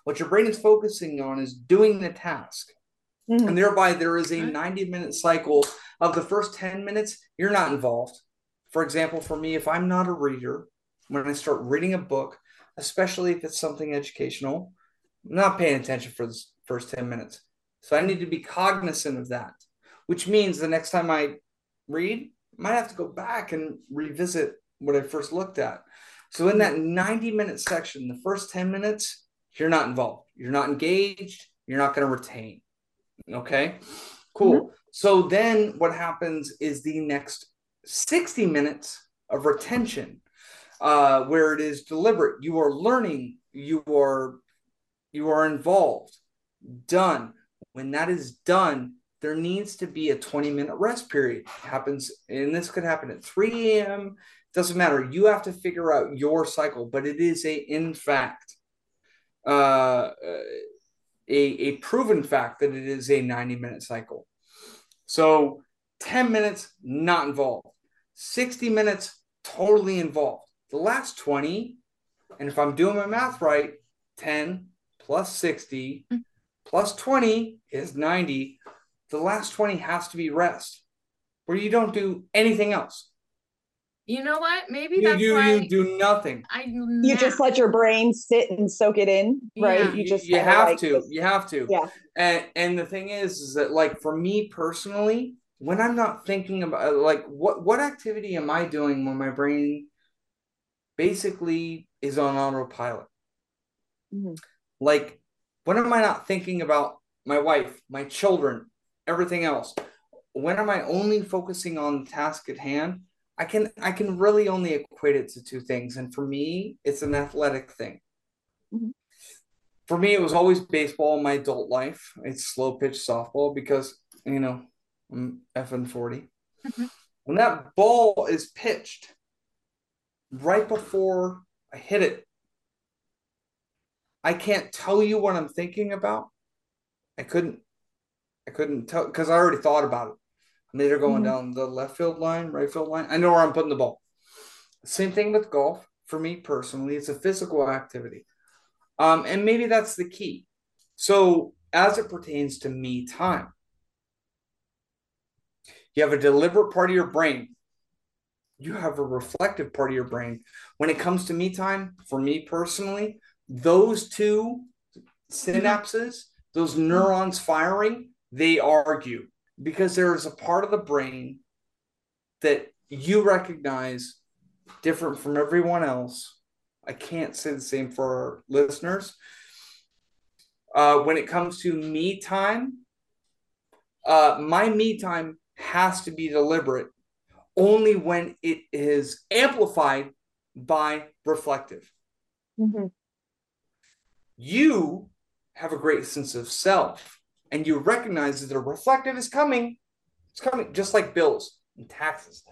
What your brain is focusing on is doing the task.
Mhm.
And thereby, there is a 90 minute cycle of the first 10 minutes, you're not involved. For example, for me, if I'm not a reader, when I start reading a book, especially if it's something educational, I'm not paying attention for the first 10 minutes. So I need to be cognizant of that, which means the next time I read, I might have to go back and revisit what I first looked at. So in that 90 minute section, the first 10 minutes, you're not involved. You're not engaged. You're not going to retain. Okay, cool. So then what happens is the next 60 minutes of retention, uh, where it is deliberate. You are learning, you are you are involved. Done. when that is done, there needs to be a 20 minute rest period. It happens, and this could happen at 3 a.m. Doesn't matter. You have to figure out your cycle, but it is a, in fact, uh, a, a proven fact that it is a 90 minute cycle. So 10 minutes, not involved. 60 minutes, totally involved. The last 20, and if I'm doing my math right, 10 plus 60 mm. plus 20 is 90. The last 20 has to be rest, where you don't do anything else.
You know what? Maybe
you
that's
do,
why
you do nothing.
I
you just let your brain sit and soak it in, right?
Yeah.
You just
you have
like
to.
just-
You have to.
Yeah.
And and the thing is, is that like for me personally, when I'm not thinking about like what what activity am I doing when my brain basically is on autopilot?
Mhm.
Like when am I not thinking about my wife, my children, everything else? When am I only focusing on the task at hand? I can I can really only equate it to two things, and for me, it's an athletic thing.
Mhm.
For me, it was always baseball in my adult life. It's slow pitch softball because you know I'm effing 40.
Mhm.
When that ball is pitched, right before I hit it, I can't tell you what I'm thinking about. I couldn't I couldn't tell because I already thought about it. I'm either going
Mhm.
down the left field line, right field line. I know where I'm putting the ball. Same thing with golf. For me personally, it's a physical activity. Um, and maybe that's the key. So, as it pertains to me time, you have a deliberate part of your brain, you have a reflective part of your brain. When it comes to me time, for me personally, those two synapses, those neurons firing, they argue because there is a part of the brain that you recognize different from everyone else. I can't say the same for our listeners. Uh, when it comes to me time, uh, my me time has to be deliberate only when it is amplified by reflective.
Mhm.
You have a great sense of self and you recognize that a reflective is coming. It's coming, just like bills and taxes.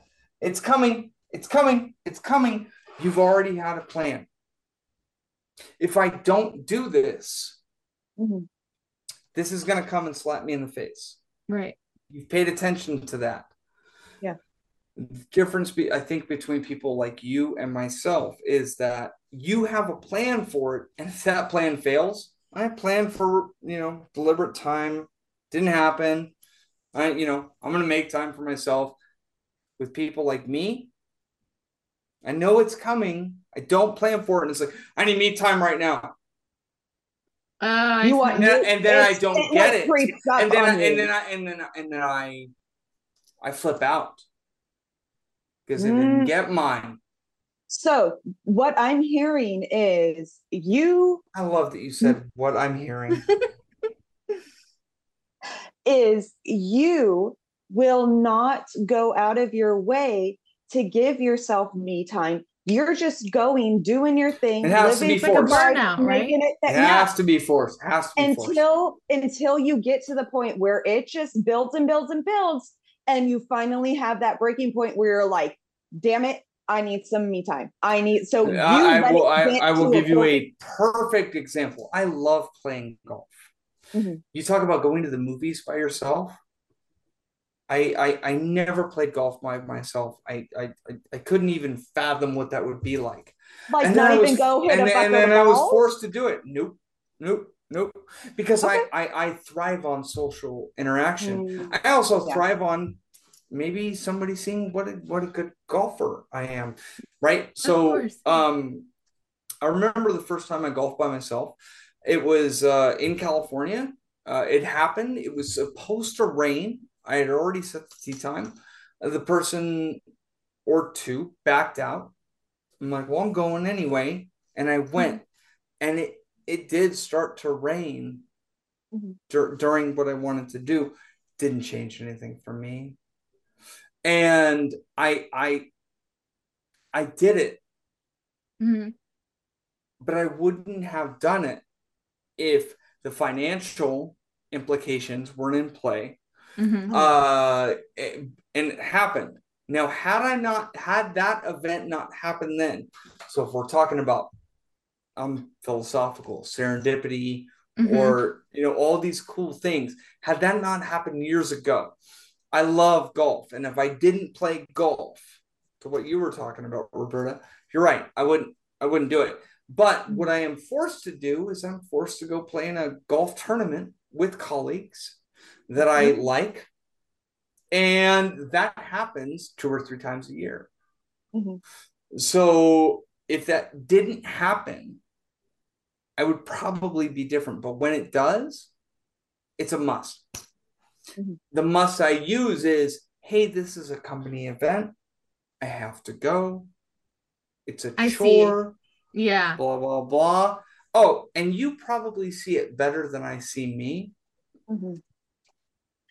It's coming, it's coming, it's coming. You've already had a plan. If I don't do this,
Mhm.
this is going to come and slap me in the face.
right.
You've paid attention to that.
Yeah.
The difference, be, I think, between people like you and myself is that you have a plan for it, and if that plan fails, I plan for you know deliberate time. Didn't happen. I you know I'm gonna make time for myself. With people like me, I know it's coming. I don't plan for it, and it's like I need me time right now,
Uh,
You want
And then- and then I don't
it,
get it. and then I, and then I and then I, and then I I flip out because I
Mm.
didn't get mine.
So what I'm hearing is you
I love that you said what I'm hearing.
is you will not go out of your way to give yourself me time. You're just going, doing your thing,
It has to
living
be
for the
forced.
vibe,
Burnout, right?
making it.
It
yeah.
has to be forced. It has to be forced.
until until you get to the point where it just builds and builds and builds and you finally have that breaking point where you're like damn it i need some me time i need so you
I, I will. I, I will give you a perfect example. I love playing golf.
Mhm.
You talk about going to the movies by yourself. I, I I never played golf by myself. I, I I- couldn't even fathom what that would be like.
like not even
was,
go hit
and
a bucket
and then I was forced to do it. Nope, nope, nope. Because
Okay.
I, I I thrive on social interaction.
Mm,
I also
Yeah.
thrive on maybe somebody seeing what a what a good golfer I am, right? So um, I remember the first time I golfed by myself. It was uh, in California. Uh, it happened. It was supposed to rain. I had already set the tee time. The person or two backed out. I'm like, well, I'm going anyway, and I went, and it it did start to rain
Mhm.
dur- during what I wanted to do. Didn't change anything for me, and I I I did it
Mhm.
but I wouldn't have done it if the financial implications weren't in play.
Mhm.
Uh, and it happened. Now, had I not had that event not happen then, so if we're talking about um philosophical serendipity
Mhm.
or you know all these cool things, had that not happened years ago, I love golf, and if I didn't play golf, to what you were talking about, Roberta, you're right. I wouldn't. I wouldn't do it. But what I am forced to do is I'm forced to go play in a golf tournament with colleagues that I like. And that happens two or three times a year.
Mhm.
So if that didn't happen, I would probably be different. But when it does, it's a must.
Mhm.
The must I use is hey, this is a company event. I have to go. It's a
I see.
chore
Yeah.
blah blah blah. Oh, and you probably see it better than I see me.
Mhm.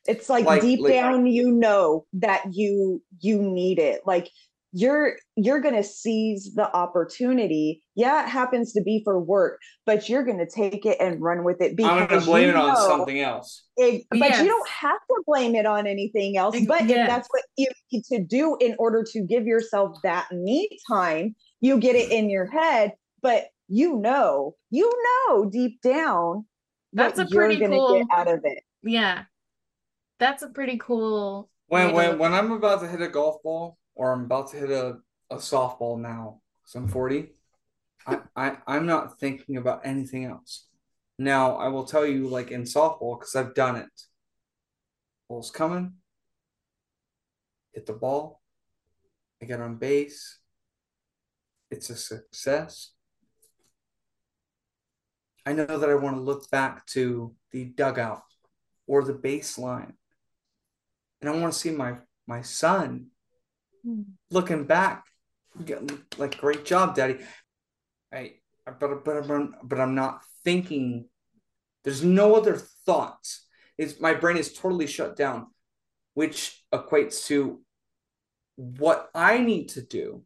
It's like,
Like-
deep
like-
down, you know that you you need it. Like you're you're gonna seize the opportunity. Yeah, it happens to be for work, but you're gonna take it and run with it because
I'm gonna blame
you
it on
know
something else.
it- but
Yes.
you don't have to blame it on anything else.
Ex-
But if that's what you need to do in order to give yourself that me time, you get it in your head. But you know, you know deep down
That's
what
a
you're
pretty
gonna
cool-
get out of it.
Yeah. That's a pretty cool.
When
way to
when when I'm about to hit a golf ball or I'm about to hit a, a softball now, because I'm 40, I, I I'm not thinking about anything else. Now I will tell you, like in softball, because I've done it. Ball's coming. Hit the ball. I get on base. It's a success. I know that I want to look back to the dugout or the baseline. And I want to see my my son looking back, like great job, daddy. I but but but I'm not thinking. There's no other thoughts. It's my brain is totally shut down, which equates to what I need to do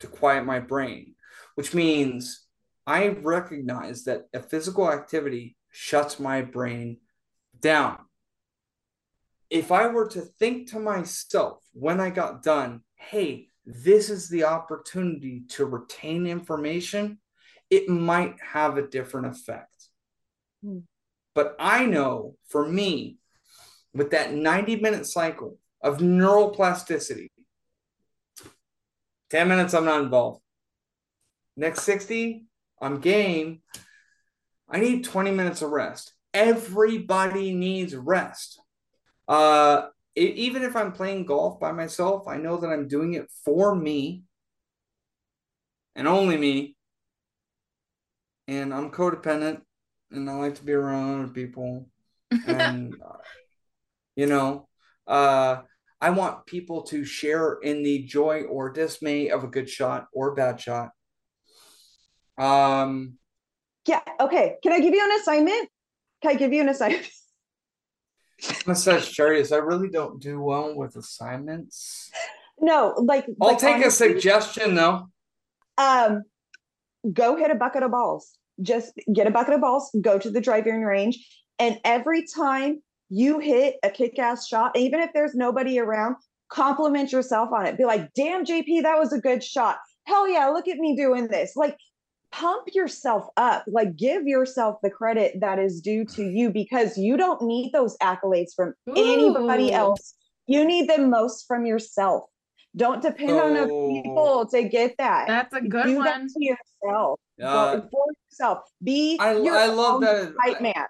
to quiet my brain, which means I recognize that a physical activity shuts my brain down. If I were to think to myself when I got done, hey, this is the opportunity to retain information, it might have a different effect.
Hmm.
But I know for me, with that 90 minute cycle of neuroplasticity, 10 minutes, I'm not involved. Next 60, I'm game. I need 20 minutes of rest. Everybody needs rest. Uh, e- even if I'm playing golf by myself, I know that I'm doing it for me and only me. And I'm codependent and I like to be around other people. And, uh, you know, uh, I want people to share in the joy or dismay of a good shot or bad shot. Um,
Yeah. Okay. Can I give you an assignment? Can I give you an assignment?
I'm Sagittarius. I really don't do well with assignments.
No, like
I'll
like,
take a suggestion though.
Um, go hit a bucket of balls. Just get a bucket of balls. Go to the driving range, and every time you hit a kick-ass shot, even if there's nobody around, compliment yourself on it. Be like, "Damn, JP, that was a good shot. Hell yeah, look at me doing this." Like, pump yourself up. Like, give yourself the credit that is due to you because you don't need those accolades from anybody else. You need them most from yourself. Don't depend on other
Oh.
people to get that.
That's a good
Do that
one.
to yourself.
Uh,
for yourself. Be
I,
your
I love
own
that.
hype man.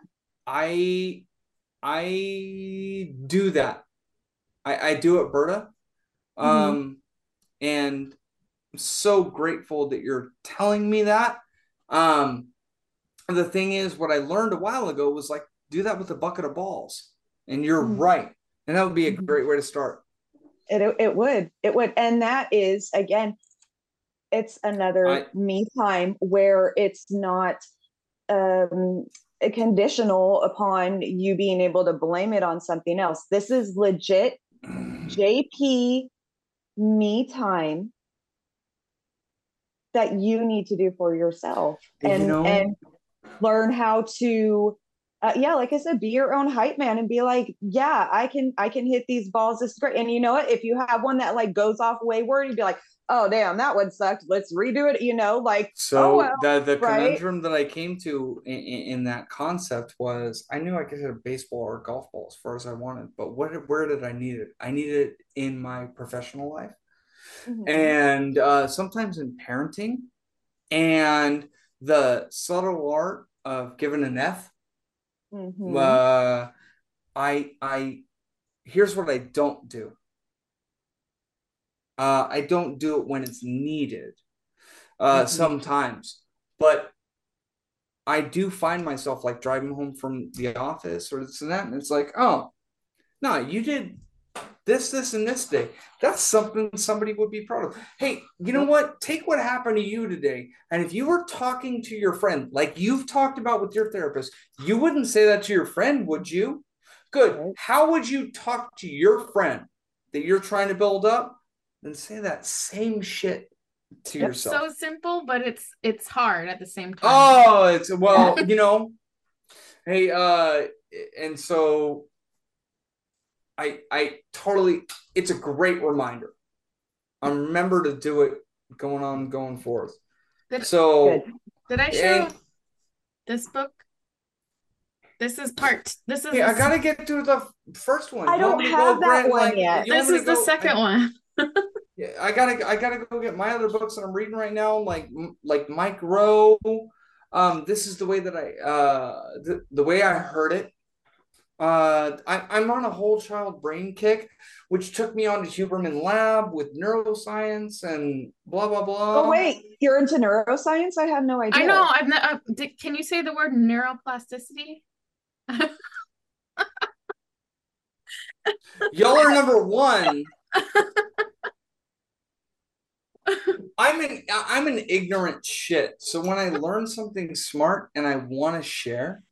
I I do that. I I do it, Berta.
Mhm.
Um, and I'm so grateful that you're telling me that. Um, the thing is, what I learned a while ago was like do that with a bucket of balls, and you're
Mhm.
right, and that would be a
Mhm.
great way to start.
It, it would. It would. And that is again, it's another
I-
me time where it's not um conditional upon you being able to blame it on something else. This is legit JP me time that you need to do for yourself
You
and
know?
and learn how to uh, yeah, like I said, be your own hype man and be like, yeah, I can, I can hit these balls. This is great. And you know what? If you have one that like goes off wayward, you'd be like, oh damn, that one sucked. Let's redo it. You know, like
So
oh, well,
the the
right?
conundrum that I came to in, in that concept was I knew I could hit a baseball or a golf ball as far as I wanted, but what where did I need it? I needed it in my professional life
Mhm.
and uh, sometimes in parenting and the subtle art of giving an F.
Mhm.
Uh, I I here's what I don't do. Uh, I don't do it when it's needed. Uh,
Mhm.
sometimes, but I do find myself like driving home from the office or this and that, and it's like, oh, no, you did this, this, and this day. That's something somebody would be proud of. Hey, you know what? Take what happened to you today, and if you were talking to your friend, like you've talked about with your therapist, you wouldn't say that to your friend, would you? Good. How would you talk to your friend that you're trying to build up? And say that same shit to
Yep.
yourself.
So simple, but it's it's hard at the same time.
Oh, it's well, you know. Hey, uh, and so I I totally it's a great reminder. I remember to do it going on going forth.
Did-
So
Good.
Did I show
and,
this book? This is part. This is
hey,
the
I gotta get to the first one.
I don't
want me to
have that
Brent,
one yet.
This is the
go-
second
I-
one.
Yeah, I gotta I gotta go get my other books that I'm reading right now, like like Mike Rowe. Um, this is the way that I uh the, the way I heard it. Uh, I, I'm on a whole child brain kick, which took me on to Huberman Lab with neuroscience and blah blah blah.
Oh wait, you're into neuroscience? I had no idea.
I know. I've not. Uh, did, can you say the word neuroplasticity?
Y'all are number one. I'm an I'm an ignorant shit. So when I learn something smart and I want to share,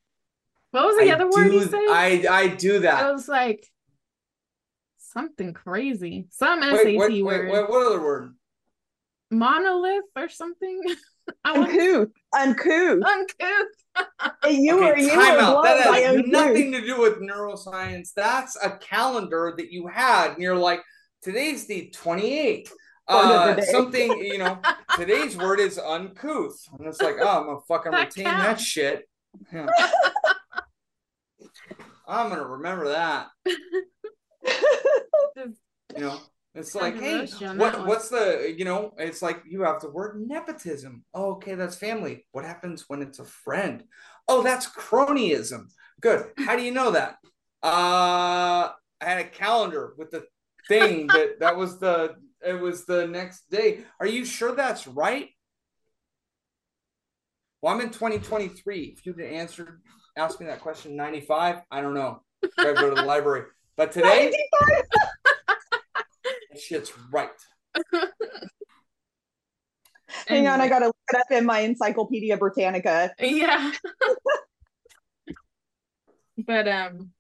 What was the
I
other word you
do-
said?
I I do that.
It
that.
was like something crazy. Some SAT
Wait, wait, wait,
word.
wait, what other word?
Monolith or something. I want
Uncouth. Uncouth.
uncouth.
You
Okay,
were you
time
were
out. That has nothing to do with neuroscience. That's a calendar that you had, and you're like, today's the 28th.
Word of the
Uh, something, you know, today's word is uncouth. And it's like, oh, I'm gonna fucking
That
retain that shit. Yeah. I'm gonna remember that. You know, it's like, hey,
Controversial on that
what what's the you know? It's like you have the word nepotism. Oh, okay, that's family. What happens when it's a friend? Oh, that's cronyism. Good. How do you know that? Uh, I had a calendar with the thing that that was the it was the next day. Are you sure that's right? Well, I'm in 2023. If you'd answered asked me that question 95, I don't know. Gotta go to the library. But today, shit's right.
Hang on, I gotta look it up in my Encyclopedia Britannica.
Yeah. but um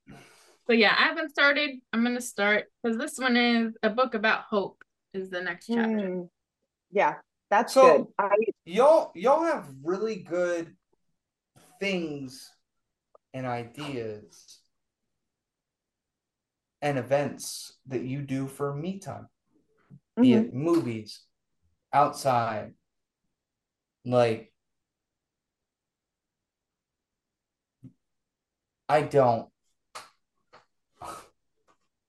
so yeah, I haven't started. I'm gonna start because this one is a book about hope is the next chapter.
Mm. Yeah, that's
So-
good. I
Y'all, y'all have really good things and ideas and events that you do for me time. Be
mhm.
it movies, outside, like I don't.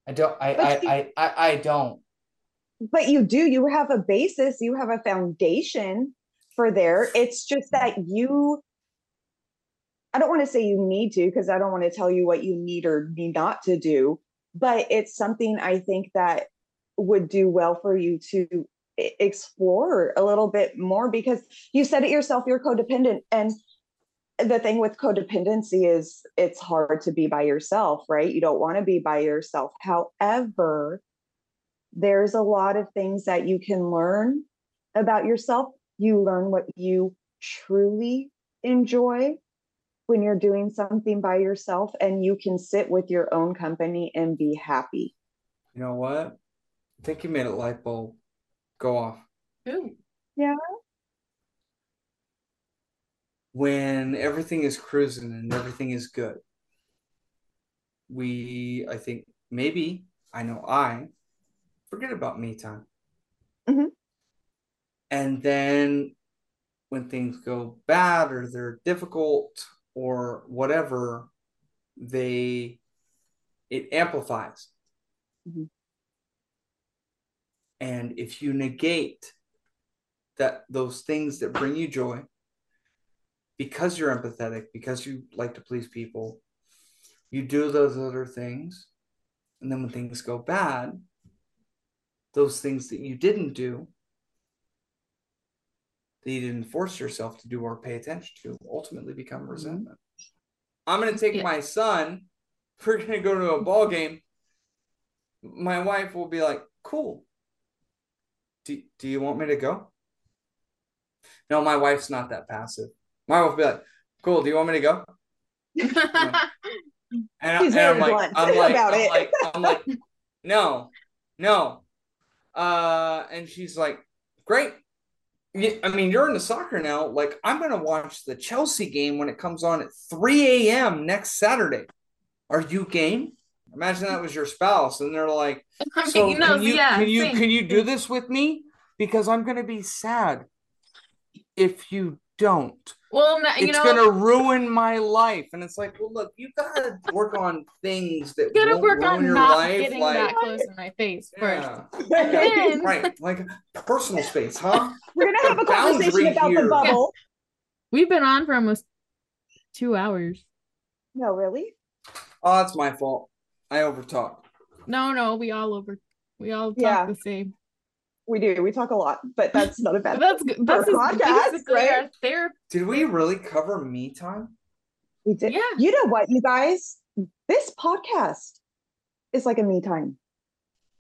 I don't. I. I.
you-
I. I. I don't.
but you do you have a basis you have a foundation for there it's just that you i don't want to say you need to because i don't want to tell you what you need or need not to do but it's something i think that would do well for you to explore a little bit more because you said it yourself you're codependent and the thing with codependency is it's hard to be by yourself right you don't want to be by yourself however there's a lot of things that you can learn about yourself. You learn what you truly enjoy when you're doing something by yourself, and you can sit with your own company and be happy.
You know what? I think you made a light bulb go off.
Ooh.
when everything is cruising and everything is good, we, I think maybe, I know I forget about me time.
Mhm.
And then when things go bad or they're difficult or whatever, they, it amplifies.
Mhm.
And if you negate that those things that bring you joy because you're empathetic, because you like to please people, you do those other things. And then when things go bad, those things that you didn't do, that you didn't force yourself to do or pay attention to, ultimately become resentment. I'm going to take
Yeah.
my son. We're going to go to a ball game. My wife will be like, cool. Do, do you want me to go? No, my wife's not that passive. My wife will be like, cool. Do you want me to go? And, I'm
very
like, I'm like,
about
I'm
it.
like, I'm like, no, no. Uh, and she's like, great. Yeah, I mean, you're into soccer now. Like, I'm gonna watch the Chelsea game when it comes on at 3 a.m. next Saturday. Are you game? Imagine that was your spouse, and they're like, so
You know,
can you
yeah,
can you
same.
can you do this with me? Because I'm gonna be sad if you don't
Well, no, you
it's
know,
gonna ruin my life. And it's like, well, look, you gotta work on things that
you gotta
won't
work
ruin
on
your
not
life.
getting
like,
that close in my face first.
yeah,
And then,
right, like personal space, huh?
We're gonna have a conversation
boundary
about
here.
the bubble.
we've been on for almost two hours.
No, really?
Oh, it's my fault. I overtalk.
No, no, we all over. We all talk
Yeah.
the same.
We do. We talk a lot, but that's not a bad.
that's good. That's
For a podcast,
basically
right?
our therapy.
Did we really cover me time?
We did.
Yeah.
You know what, you guys? This podcast is like a me time.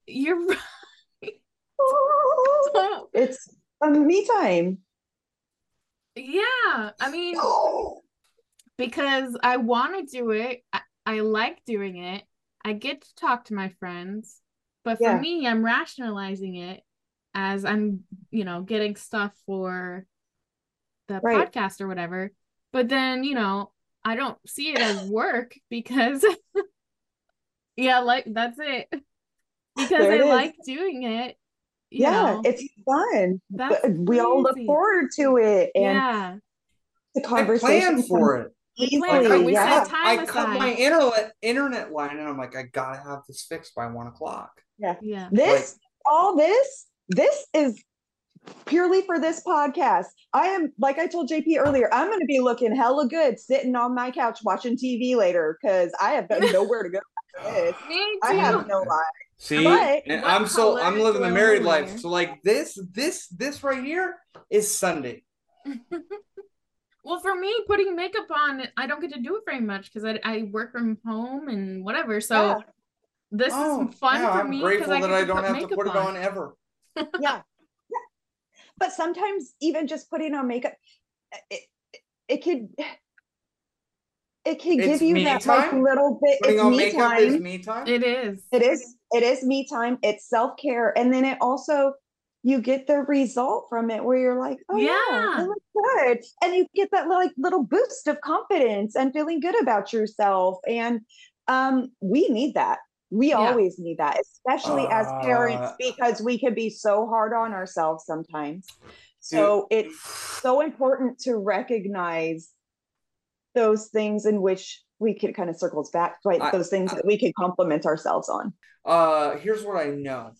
You're right.
It's a me time.
yeah. I mean, because I want to do it. I, I like doing it. I get to talk to my friends. But for
Yeah.
me, I'm rationalizing it as I'm, you know, getting stuff for the
Right.
podcast or whatever. But then, you know, I don't see it as work because, yeah, like that's it. Because
There
I
it is.
like doing it. You
yeah,
know,
it's fun.
that's
But we all look forward to it, and
Yeah.
the
I
conversation
for it.
We
Like,
easily.
for it. We
yeah.
set time
I cut my internet internet line, and I'm like, I gotta have this fixed by one o'clock.
Yeah. Yeah.
This, all this, this is purely for this podcast. I am, like I told JP earlier, I'm going to be looking hella good sitting on my couch watching TV later because I have got nowhere to go after this.
Me
I have no life.
See,
But-
and I'm so I'm living the married life.
wear?
So like this, this, this right here is Sunday.
Well, for me, putting makeup on, I don't get to do it very much because I, I work from home and whatever. So
Yeah.
this
Oh,
is fun
yeah,
for
I'm
me
grateful
because I
that I don't have to put it
on.
on ever.
Yeah. yeah. But sometimes even just putting on makeup, it, it, it could, it can
It's
give you
me
that like little bit.
Putting
it's
on
me
makeup
time.
is me time.
It is.
It is. It is me time. It's self care, and then it also you get the result from it where you're like, oh yeah,
Yeah.
it looks good, and you get that like little boost of confidence and feeling good about yourself. And um, we need that. We
Yeah.
always need that, especially as parents,
Uh,
because we can be so hard on ourselves sometimes. So it's so important to recognize those things in which we can kind of circles back, right?
I-
those things that we can compliment ourselves on.
Uh, here's what I know.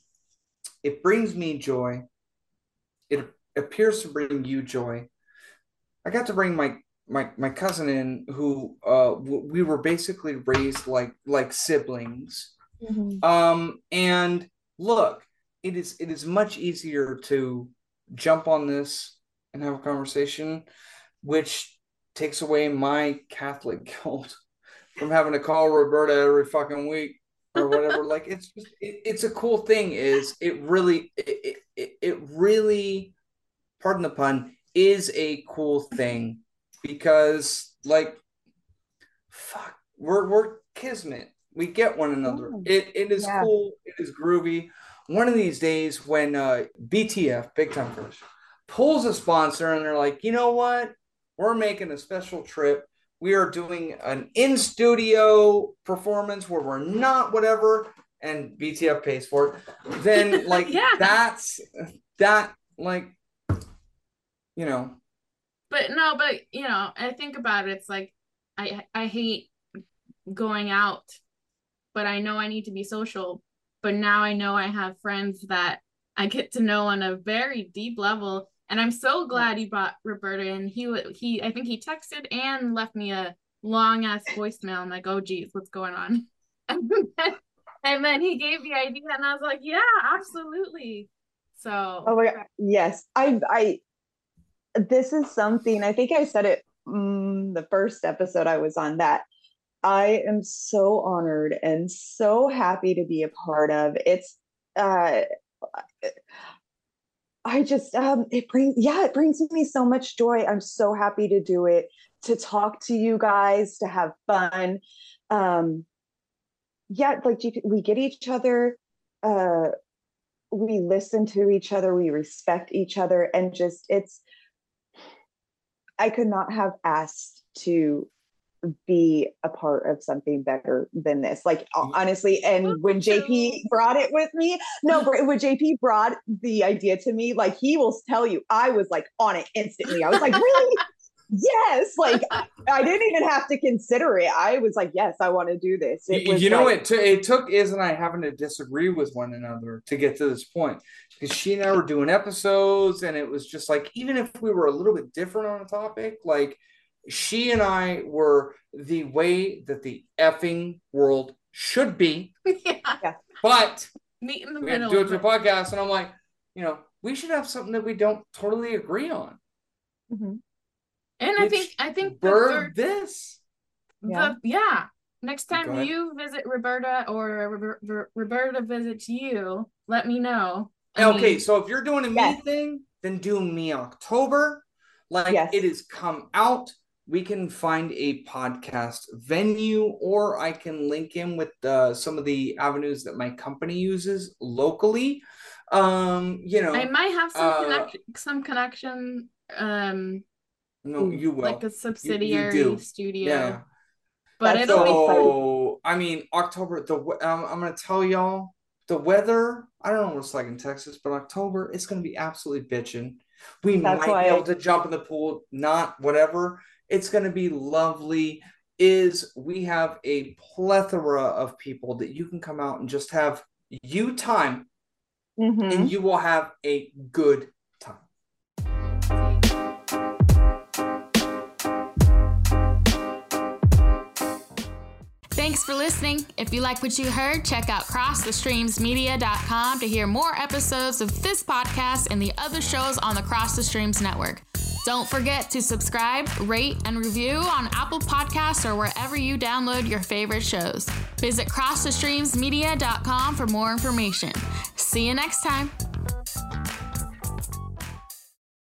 It brings me joy. It appears to bring you joy. I got to bring my my my cousin in, who uh w- we were basically raised like like siblings. Um, and look, it is it is much easier to jump on this and have a conversation, which takes away my Catholic guilt from having to call Roberta every fucking week or whatever. like it's just it, it's a cool thing. Is it really it, it it really, pardon the pun, is a cool thing because like, fuck, we're we're kismet. We get one another.
Yeah.
It it is
Yeah.
cool. It is groovy. One of these days, when uh, BTF, Big Time Crush, pulls a sponsor and they're like, you know what? we're making a special trip. We are doing an in studio performance where we're not whatever, and BTF pays for it. Then, like,
Yeah.
that's that, like, you know,
But no, but you know, I think about it, it's like I I hate going out, but I know I need to be social. But now I know I have friends that I get to know on a very deep level. And I'm so glad you brought Roberta in. He he I think he texted and left me a long ass voicemail. I'm like, oh geez, what's going on? And then, and then he gave the idea and I was like, yeah, absolutely. So
Oh my god, yes. I I this is something I think I said it mm, the first episode I was on that I am so honored and so happy to be a part of. It's uh I just um it brings yeah, it brings me so much joy. I'm so happy to do it, to talk to you guys, to have fun. Um yeah, like we get each other uh we listen to each other, we respect each other, and just it's I could not have asked to be a part of something better than this. Like ho- honestly, and when JP brought it with me, no, but when JP brought the idea to me, like he will tell you, I was like on it instantly. I was like, really? yes. Like I, I didn't even have to consider it. I was like, yes, I want to do this. It
you,
was
you know,
like,
it, t- it took Iz and I having to disagree with one another to get to this point because she and I were doing episodes, and it was just like, even if we were a little bit different on a topic, like she and I were the way that the effing world should be,
yeah,
but
meet in the
we
middle.
do it to a podcast, and I'm like, you know, we should have something that we don't totally agree on.
Mhm.
And I think I think the
Bird
third
this.
Yeah.
the yeah. Next time you visit Roberta or Rober- Rober- Roberta visits you, let me know. I
okay,
mean,
so if you're doing a me thing, then do me October. Like
Yes.
it has come out. We can find a podcast venue, or I can link in with uh, some of the avenues that my company uses locally. Um, you know,
I might have some
uh,
connection, some connection, um,
no, you will.
like a subsidiary
do.
studio.
yeah.
But
That's
it'll be fun.
So I mean, October. The um, I'm gonna tell y'all the weather. I don't know what it's like in Texas, but October it's gonna be absolutely bitching. We
That's
might
why
be
I-
able to jump in the pool, not whatever. It's gonna be lovely. Is we have a plethora of people that you can come out and just have you time,
Mhm.
and you will have a good time.
Thanks for listening. If you like what you heard, check out crossthestreamsmedia.com to hear more episodes of this podcast and the other shows on the Cross the Streams network. Don't forget to subscribe, rate, and review on Apple Podcasts or wherever you download your favorite shows. Visit crossthestreamsmedia.com for more information. See you next time.